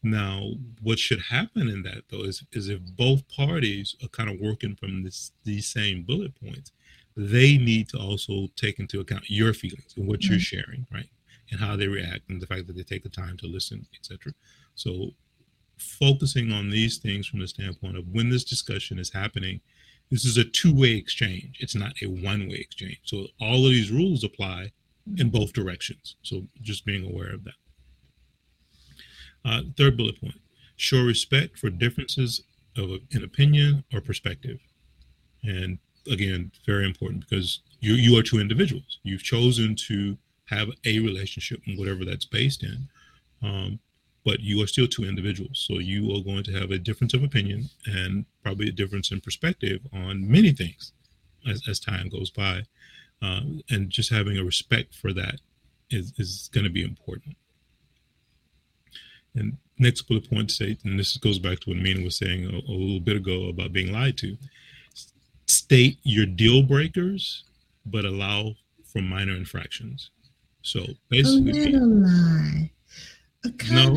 Now, what should happen in that though is is if both parties are kind of working from this these same bullet points, they need to also take into account your feelings and what mm-hmm. you're sharing, right? And how they react and the fact that they take the time to listen, etc. So focusing on these things from the standpoint of when this discussion is happening, this is a two-way exchange. It's not a one-way exchange. So all of these rules apply in both directions. So just being aware of that. Uh, third bullet point: show respect for differences of an opinion or perspective. And again, very important because you you are two individuals. You've chosen to have a relationship, and whatever that's based in. Um, but you are still two individuals. So you are going to have a difference of opinion and probably a difference in perspective on many things as, as time goes by. Uh, and just having a respect for that is, is going to be important. And next bullet point state, and this goes back to what Mina was saying a, a little bit ago about being lied to. State your deal breakers, but allow for minor infractions. So basically,
a lie
no,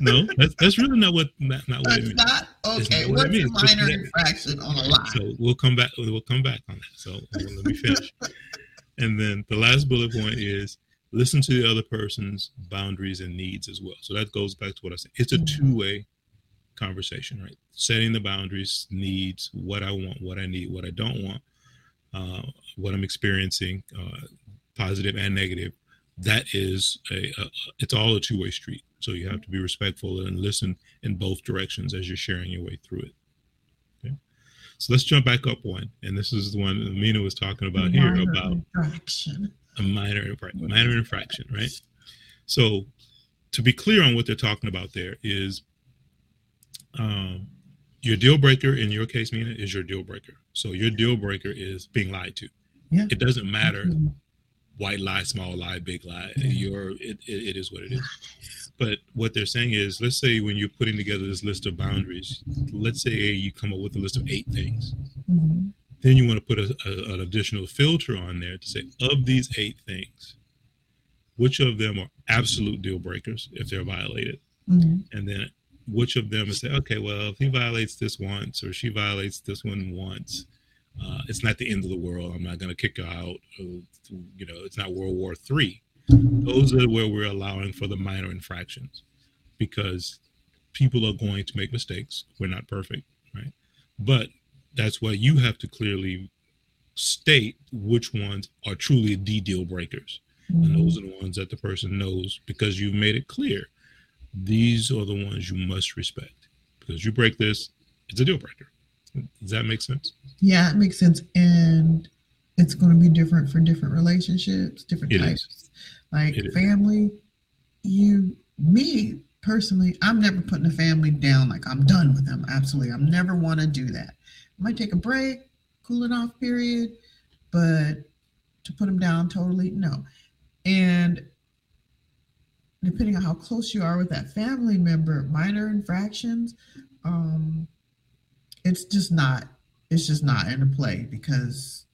no, no. That's that's really not what not, not what it means.
Not okay. Not What's a minor infraction on a lie?
So we'll come back. We'll come back on that. So let me finish. and then the last bullet point is listen to the other person's boundaries and needs as well. So that goes back to what I said. It's a mm-hmm. two way conversation, right? Setting the boundaries, needs, what I want, what I need, what I don't want, uh, what I'm experiencing, uh, positive and negative, that is a, a it's all a two-way street. So you have to be respectful and listen in both directions as you're sharing your way through it. Okay? So let's jump back up one. And this is the one Mina was talking about minor here about infraction. a minor minor infraction right? So to be clear on what they're talking about there is um, your deal breaker in your case Mina is your deal breaker. So your deal breaker is being lied to. Yeah. it doesn't matter white lie, small lie, big lie. You're it, it, it is what it is. But what they're saying is, let's say when you're putting together this list of boundaries, let's say you come up with a list of eight things. Mm-hmm. Then you want to put a, a, an additional filter on there to say, of these eight things, which of them are absolute deal breakers if they're violated, mm-hmm. and then which of them is say, okay, well, if he violates this once or she violates this one once, uh, it's not the end of the world. I'm not going to kick you out. Uh, you know, it's not World War Three. Those are where we're allowing for the minor infractions, because people are going to make mistakes. We're not perfect, right? But that's why you have to clearly state which ones are truly the deal breakers. Mm-hmm. And those are the ones that the person knows because you've made it clear. These are the ones you must respect. Because you break this, it's a deal breaker. Does that make sense?
Yeah, it makes sense. And it's going to be different for different relationships, different it types. Is. Like it family, is. you, me personally, I'm never putting a family down like I'm done with them. Absolutely. I'm never want to do that. I might take a break, cooling off period, but to put them down totally, no. And depending on how close you are with that family member, minor infractions, um, it's just not it's just not in the play because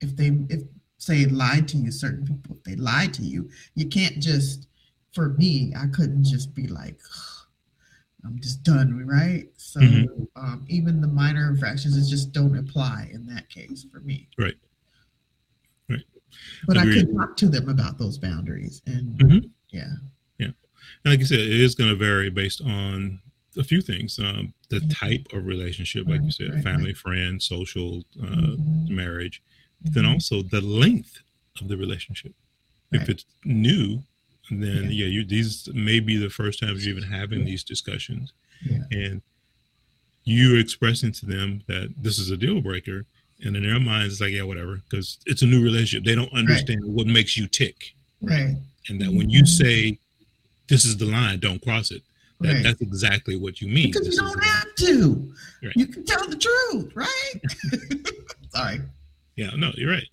if they if say lied to you certain people if they lied to you you can't just for me i couldn't just be like i'm just done right so mm-hmm. um, even the minor infractions it just don't apply in that case for me
right right
but Agreed. i could talk to them about those boundaries and mm-hmm. yeah
yeah and like you said it is going to vary based on a few things. Um, the mm-hmm. type of relationship, like you said, family, friend, social, uh, mm-hmm. marriage. Then mm-hmm. also the length of the relationship. If it's new, then yeah, you these may be the first times you're even having these discussions, and you're expressing to them that this is a deal breaker, and in their minds it's like yeah, whatever, because it's a new relationship. They don't understand right. what makes you tick,
right?
And that when you say this is the line, don't cross it that. That's exactly what you mean.
Because this you don't have to. Right. You can tell the truth, right? Sorry.
Yeah, no, you're right.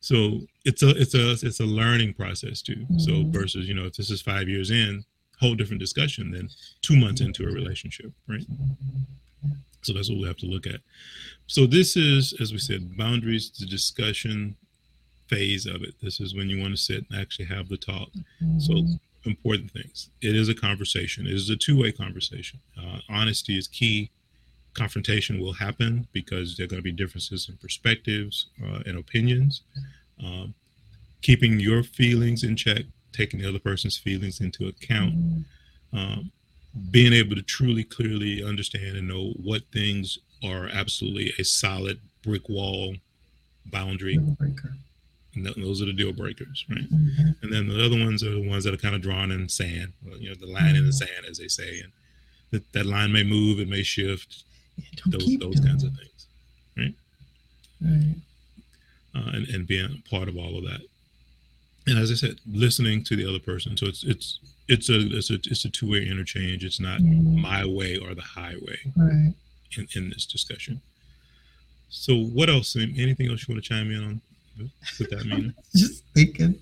So it's a it's a it's a learning process too. Mm-hmm. So versus you know if this is five years in, whole different discussion than two months into a relationship, right? So that's what we have to look at. So this is, as we said, boundaries, the discussion phase of it. This is when you want to sit and actually have the talk. So important things. It is a conversation. It is a two-way conversation. Uh, honesty is key. Confrontation will happen because there are going to be differences in perspectives uh, and opinions. Um, keeping your feelings in check, taking the other person's feelings into account. Um, being able to truly clearly understand and know what things are absolutely a solid brick wall boundary and those are the deal breakers right mm-hmm. and then the other ones are the ones that are kind of drawn in sand you know the line in the mm-hmm. sand as they say and that, that line may move it may shift yeah, those, those kinds of things right right uh, and, and being part of all of that and as I said, listening to the other person. So it's it's it's a it's a it's a two way interchange. It's not mm-hmm. my way or the highway right. in in this discussion. So what else? Anything else you want to chime in on with that Mina?
Just thinking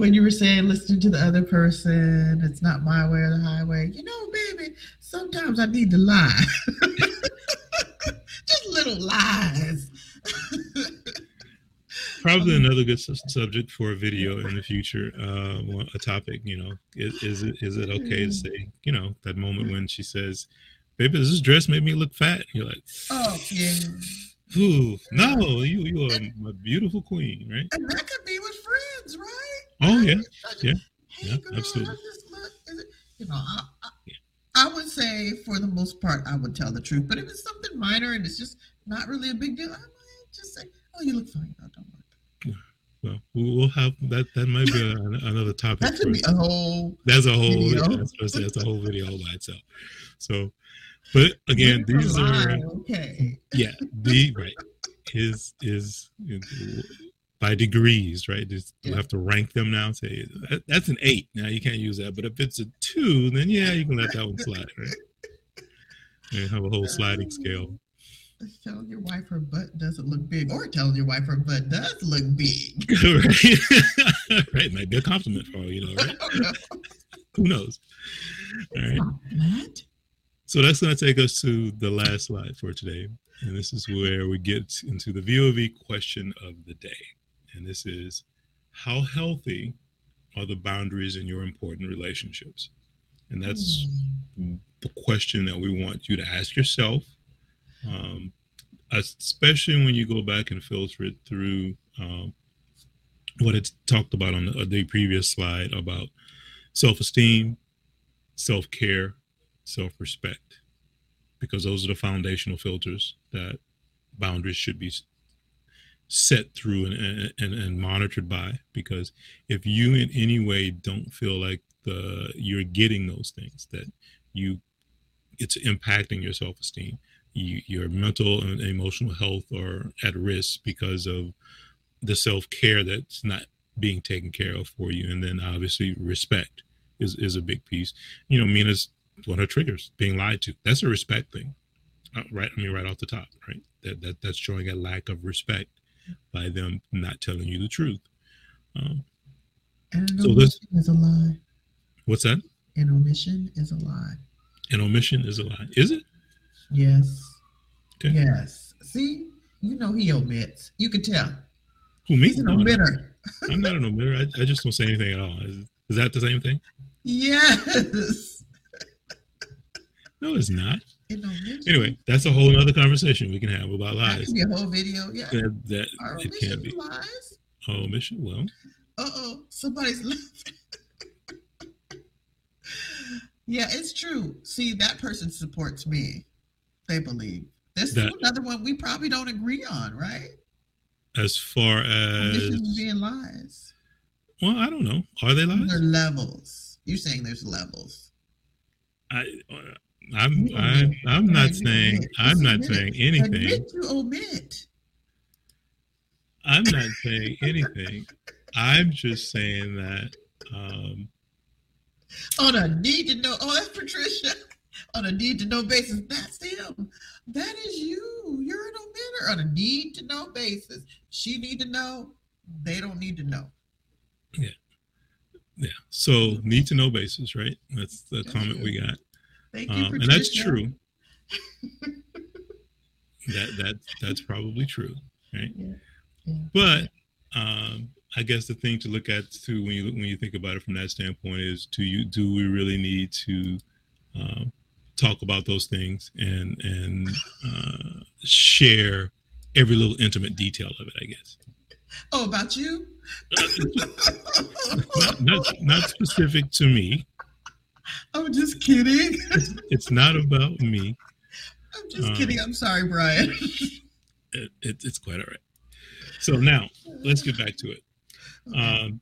when you were saying listening to the other person, it's not my way or the highway. You know, baby, sometimes I need to lie. Just little lies.
probably another good su- subject for a video in the future. Uh, a topic, you know, is, is it is it okay to mm. say, you know, that moment when she says, "Baby, does this dress make me look fat?" You're like,
"Oh yeah."
Ooh, no, you you are a beautiful queen, right?
And that could be with friends, right?
Oh yeah, yeah, hey, yeah, girl, absolutely.
You know, I, I, yeah. I would say for the most part, I would tell the truth. But if it's something minor and it's just not really a big deal, I might just say, "Oh, you look fine." No, don't worry.
Well, we'll have that. That might be a, another topic.
that could be a whole.
That's a whole. Video. Yeah, that's, that's a whole video all by itself. So, but again, these are okay. Yeah, the right is is by degrees, right? Just, yeah. You have to rank them now. Say that, that's an eight. Now you can't use that. But if it's a two, then yeah, you can let that one slide, right? And have a whole sliding scale
telling your wife her butt doesn't look big, or telling your wife her butt does look big.
right. right. Might be a compliment for all you know, right? Who knows? All right. So that's going to take us to the last slide for today. And this is where we get into the VOV question of the day. And this is how healthy are the boundaries in your important relationships? And that's the question that we want you to ask yourself um, especially when you go back and filter it through um, what it's talked about on the, the previous slide about self-esteem, self-care, self-respect, because those are the foundational filters that boundaries should be set through and, and, and monitored by because if you in any way don't feel like the you're getting those things that you it's impacting your self-esteem you, your mental and emotional health are at risk because of the self care that's not being taken care of for you. And then obviously respect is, is a big piece. You know, Mina's one of her triggers, being lied to. That's a respect thing. Uh, right. I mean, right off the top, right? That, that that's showing a lack of respect by them not telling you the truth. Um,
and so this is a lie.
What's that?
An omission is a lie.
An omission is a lie. Is it?
Yes. Okay. Yes. See, you know he omits. You can tell.
Who me?
He's an omitter.
I'm not an omitter. I, I just don't say anything at all. Is, is that the same thing?
Yes.
No, it's not. Anyway, that's a whole other conversation we can have about lies.
That can be a whole video. Yeah. That,
that it can be. Lies? Oh, mission. Well.
Uh oh, somebody's laughing. yeah, it's true. See, that person supports me they believe. This that, is another one we probably don't agree on, right?
As far as
being lies.
Well, I don't know. Are they lies?
There are levels. You're saying there's levels.
I, I'm, I'm, I'm not saying, I'm not saying anything.
You omit.
I'm not saying anything. I'm just saying that. Um,
on a need to know. Oh, that's Patricia on a need to know basis. That's him. That is you. You're an omitter on a need to know basis. She need to know. they don't need to know.
Yeah. Yeah. So need to know basis, right? That's the that's comment we got. Thank you um, and that's true. that that that's probably true, right? Yeah. Yeah. But um, I guess the thing to look at too when you when you think about it from that standpoint is do you do we really need to um, talk about those things and and uh, share every little intimate detail of it? I guess.
Oh, about you?
not, not, not specific to me.
I'm just kidding.
It's, it's not about me.
I'm just um, kidding. I'm sorry, Brian.
It, it, it's quite all right. So now let's get back to it. Um,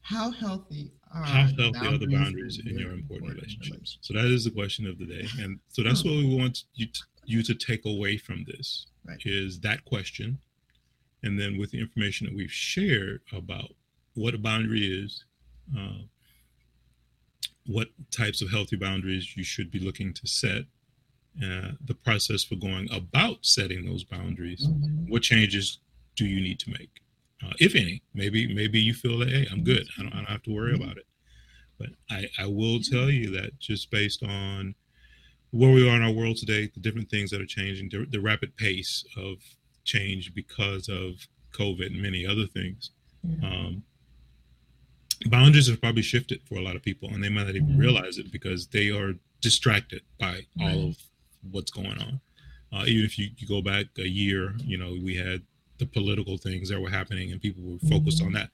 how healthy
are how healthy are the boundaries in your important relationships? So that is the question of the day, and so that's hmm. what we want you to, you to take away from this right. is that question, and then with the information that we've shared about what a boundary is, uh, what types of healthy boundaries you should be looking to set, uh, the process for going about setting those boundaries, mm-hmm. what changes do you need to make, uh, if any? Maybe maybe you feel that hey, I'm good. I don't, I don't have to worry mm-hmm. about it. But I, I will tell you that just based on where we are in our world today, the different things that are changing, the, the rapid pace of change because of COVID and many other things. Mm-hmm. Um, boundaries have probably shifted for a lot of people, and they might not even mm-hmm. realize it because they are distracted by all of what's going on. Uh, even if you, you, go back a year, you know, we had the political things that were happening, and people were focused on mm-hmm. that,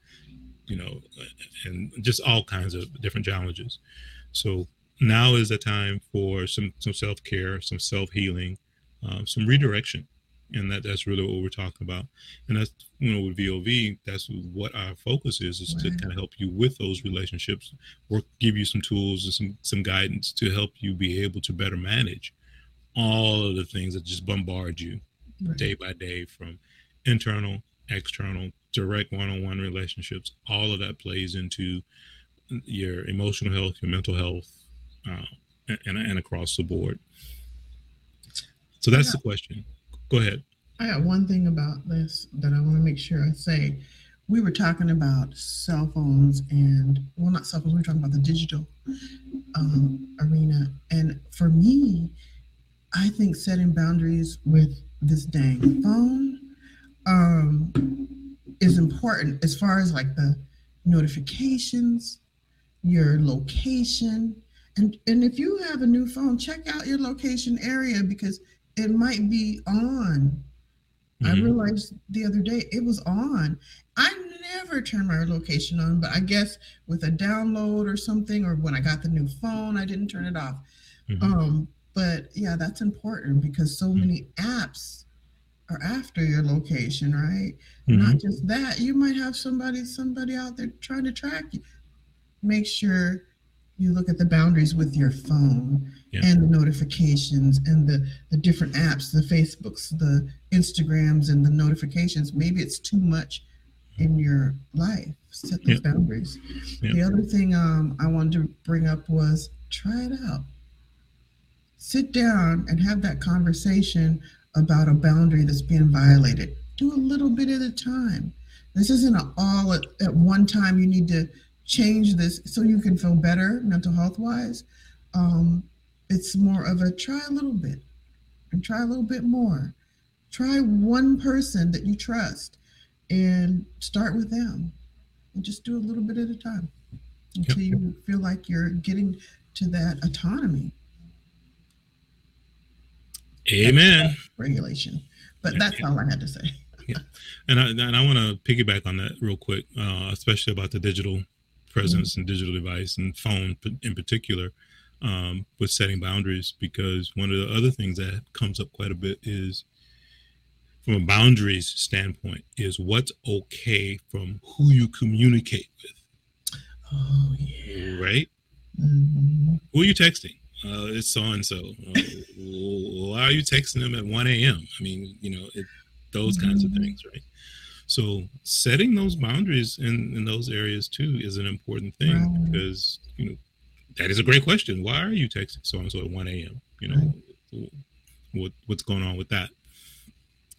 you know, and just all kinds of different challenges. So now is the time for some some self care, some self healing, um, some redirection, and that that's really what we're talking about. And that's you know with VOV, that's what our focus is is right. to kind of help you with those relationships, or give you some tools and some some guidance to help you be able to better manage all of the things that just bombard you right. day by day from internal, external, direct one-on-one relationships. All of that plays into your emotional health, your mental health, uh, and, and across the board. So that's the question. Go ahead.
I got one thing about this that I want to make sure I say. We were talking about cell phones and, well, not cell phones, we were talking about the digital um, arena. And for me, I think setting boundaries with this dang phone um, is important as far as like the notifications, your location, and and if you have a new phone, check out your location area because it might be on. Mm-hmm. I realized the other day it was on. I never turn my location on, but I guess with a download or something, or when I got the new phone, I didn't turn it off. Mm-hmm. Um, but yeah, that's important because so mm-hmm. many apps are after your location, right? Mm-hmm. Not just that, you might have somebody somebody out there trying to track you. Make sure you look at the boundaries with your phone yeah. and the notifications and the, the different apps, the Facebooks, the Instagrams, and the notifications. Maybe it's too much in your life. Set those yeah. boundaries. Yeah. The other thing um, I wanted to bring up was try it out sit down and have that conversation about a boundary that's being violated. Do a little bit at a time. This isn't all at, at one time. You need to change this so you can feel better mental health wise. Um, it's more of a try a little bit and try a little bit more. Try one person that you trust and start with them and just do a little bit at a time until yep. you feel like you're getting to that autonomy
Amen.
Regulation. But that's yeah. all I had to say.
yeah. And I, and I want to piggyback on that real quick, uh, especially about the digital presence mm-hmm. and digital device and phone in particular um, with setting boundaries, because one of the other things that comes up quite a bit is from a boundaries standpoint is what's okay from who you communicate with.
Oh, yeah.
Right? Mm-hmm. Who are you texting? uh, it's so and so. Why are you texting them at 1 a.m.? I mean, you know, it, those mm-hmm. kinds of mm-hmm. things, right? So setting those boundaries in, in those areas too is an important thing right. because, you know, that is a great question. Why are you texting so and so at 1 a.m.? You know, right. what what's going on with that?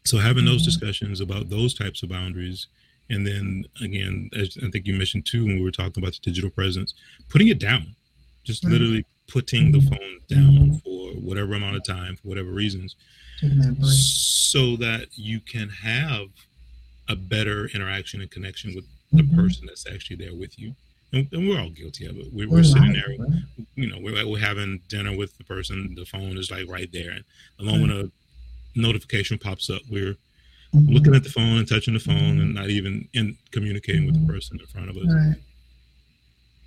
So having mm-hmm. those discussions about those types of boundaries And then again, as I think you mentioned too, when we were talking about the digital presence, putting it down, just right. literally putting the phone down for whatever amount of time, for whatever reasons, so that you can have a better interaction and connection with the mm-hmm. person that's actually there with you. And, and we're all guilty of it. We're, we're, we're sitting there, right? you know, we're, we're having dinner with the person. The phone is like right there, and the moment a notification pops up, we're mm-hmm. looking at the phone and touching the phone, and not even in communicating with the person in front of us. Right.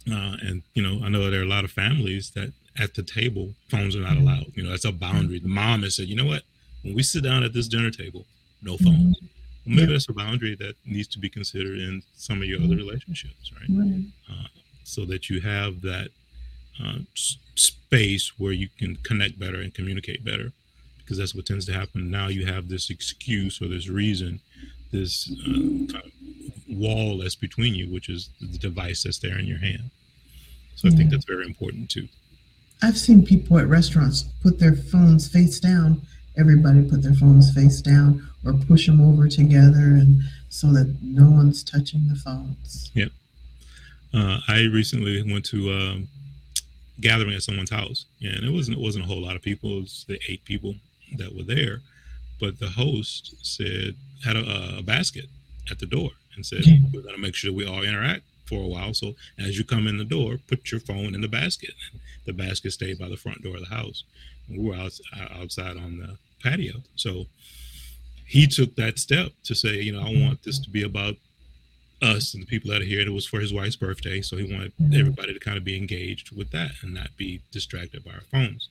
Uh, and you know, I know there are a lot of families that at the table, phones are not mm-hmm. allowed. You know, that's a boundary. The mom has said, you know what? When we sit down at this dinner table, no mm-hmm. phones. Well, maybe yeah. that's a boundary that needs to be considered in some of your other relationships, right? right. Uh, so that you have that uh, space where you can connect better and communicate better, because that's what tends to happen. Now you have this excuse or this reason, this uh, kind of wall that's between you, which is the device that's there in your hand. So I think that's very important too.
I've seen people at restaurants put their phones face down. Everybody put their phones face down or push them over together, and so that no one's touching the phones.
Yep. Uh, I recently went to a um, gathering at someone's house, and it wasn't it wasn't a whole lot of people. It was the eight people that were there, but the host said had a, a basket at the door and said we're going to make sure we all interact for a while. So as you come in the door, put your phone in the basket. The basket stayed by the front door of the house. We were out, outside on the patio. So he took that step to say, you know, I mm-hmm. want this to be about us and the people that are here. And it was for his wife's birthday. So he wanted mm-hmm. everybody to kind of be engaged with that and not be distracted by our phones.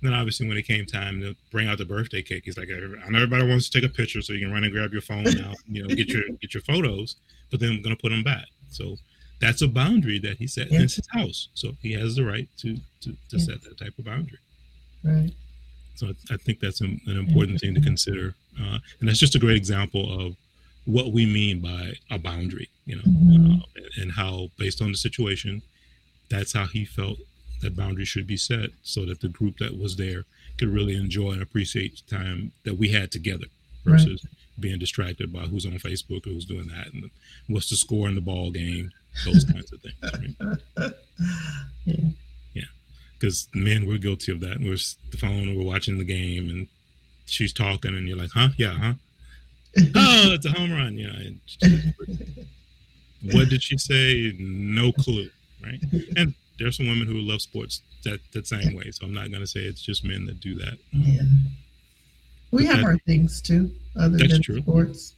And then obviously when it came time to bring out the birthday cake, he's like, I know everybody wants to take a picture, so you can run and grab your phone now, you know, get your get your photos, but then I'm gonna put them back. So that's a boundary that he set. Yeah. It's his house, so he has the right to to, to yeah. set that type of boundary.
Right.
So I, I think that's an, an important thing to consider, uh, and that's just a great example of what we mean by a boundary, you know, mm-hmm. uh, and how based on the situation, that's how he felt that boundary should be set, so that the group that was there could really enjoy and appreciate the time that we had together, versus. Right being distracted by who's on Facebook or who's doing that and what's the score in the ball game, those kinds of things. Yeah. Because men, we're guilty of that. We're the phone, we're watching the game, and she's talking, and you're like, huh? Yeah, huh? oh, it's a home run. Yeah. what did she say? No clue. Right. And there's some women who love sports that that same way. So I'm not going to say it's just men that do that.
Yeah. We have that, our things too, other than true. sports.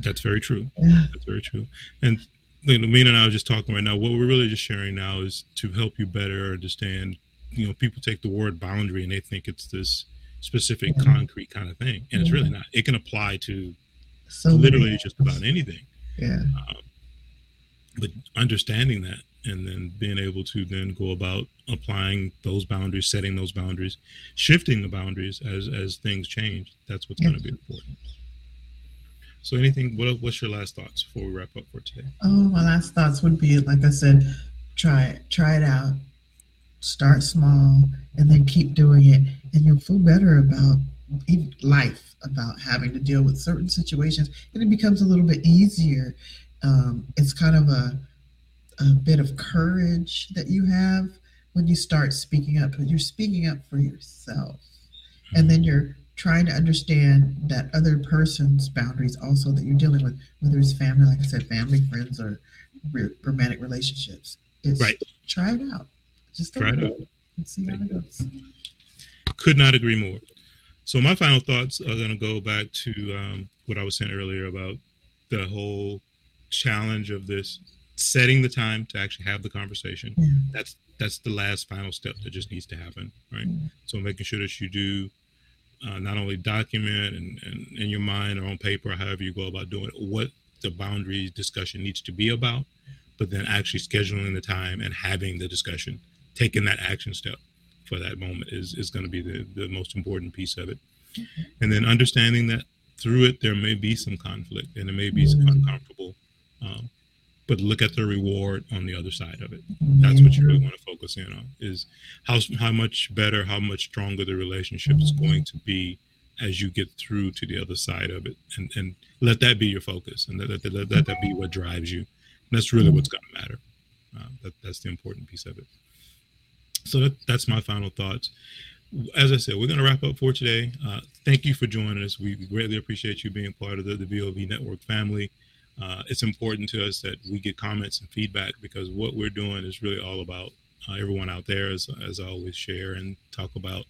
That's very true. Yeah. That's very true. And you know, Mina and I are just talking right now. What we're really just sharing now is to help you better understand. You know, people take the word boundary and they think it's this specific, yeah. concrete kind of thing, and yeah. it's really not. It can apply to so literally many. just about anything.
Yeah. Um,
but understanding that and then being able to then go about applying those boundaries setting those boundaries shifting the boundaries as as things change that's what's yes. going to be important so anything what, what's your last thoughts before we wrap up for today
oh my last thoughts would be like i said try it try it out start small and then keep doing it and you'll feel better about life about having to deal with certain situations and it becomes a little bit easier. Um, it's kind of a a bit of courage that you have when you start speaking up because you're speaking up for yourself and then you're trying to understand that other person's boundaries also that you're dealing with whether it's family like i said family friends or romantic relationships. It's
right.
try it out just try it out and see how it goes
could not agree more so my final thoughts are going to go back to um, what i was saying earlier about the whole challenge of this setting the time to actually have the conversation. Yeah. That's that's the last final step that just needs to happen, right? Yeah. So making sure that you do uh, not only document and, and in your mind or on paper, however you go about doing it, what the boundary discussion needs to be about, but then actually scheduling the time and having the discussion, taking that action step for that moment is, is going to be the, the most important piece of it. Mm-hmm. And then understanding that through it, there may be some conflict and it may be mm-hmm. uncomfortable um, but look at the reward on the other side of it. That's what you really want to focus in on is how how much better, how much stronger the relationship is going to be as you get through to the other side of it and, and let that be your focus and let, let, let, let that be what drives you. And that's really what's going to matter. Uh, that, that's the important piece of it. So that, that's my final thoughts. As I said, we're going to wrap up for today. Uh, thank you for joining us. We greatly appreciate you being part of the, the VOV Network family. Uh, it's important to us that we get comments and feedback because what we're doing is really all about uh, everyone out there, as, as I always share and talk about.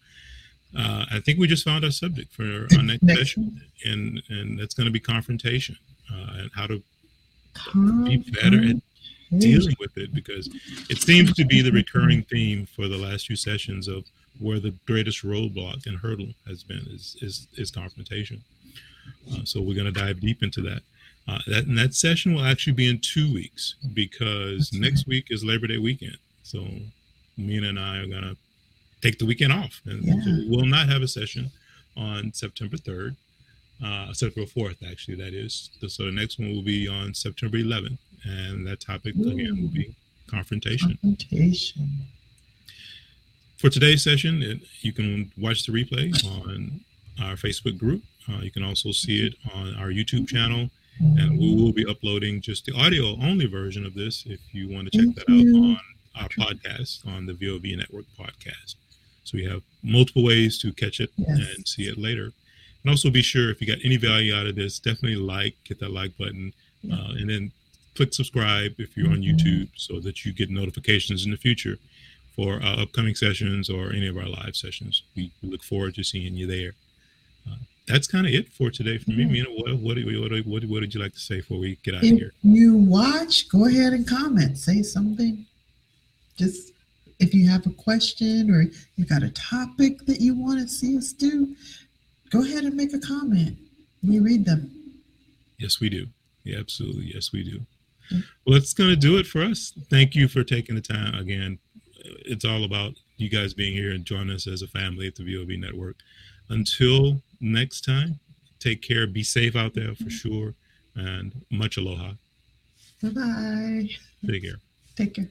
Uh, I think we just found our subject for our next, next session, and and that's going to be confrontation uh, and how to be better at dealing with it because it seems to be the recurring theme for the last few sessions of where the greatest roadblock and hurdle has been is is, is confrontation. Uh, so we're going to dive deep into that. Uh, that and that session will actually be in two weeks because That's next right. week is Labor Day weekend. So Mina and I are going to take the weekend off, and yeah. so we will not have a session on September third. Uh, September 4th, actually, that is. So the next one will be on September 11th and that topic Ooh. again will be confrontation.
Confrontation.
For today's session, it, you can watch the replay on our Facebook group. Uh, you can also see it on our YouTube channel, and we will be uploading just the audio only version of this if you want to check Thank that you. out on our podcast on the VOV Network podcast. So we have multiple ways to catch it yes. and see it later. And also be sure if you got any value out of this, definitely like, hit that like button, uh, and then click subscribe if you're on YouTube so that you get notifications in the future for our upcoming sessions or any of our live sessions. We, look forward to seeing you there. Uh, that's kind of it for today for me. Yeah. Mina, what, what, what, what, what did you like to say before we get out
if
of here?
You watch, go ahead and comment. Say something. Just if you have a question or you've got a topic that you want to see us do, go ahead and make a comment. We read them.
Yes, we do. Yeah, absolutely. Yes, we do. Well, that's going to do it for us. Thank you for taking the time. Again, it's all about you guys being here and joining us as a family at the VOV Network. Until next time, take care. Be safe out there for sure. And much aloha.
Bye bye.
Take care.
Take care.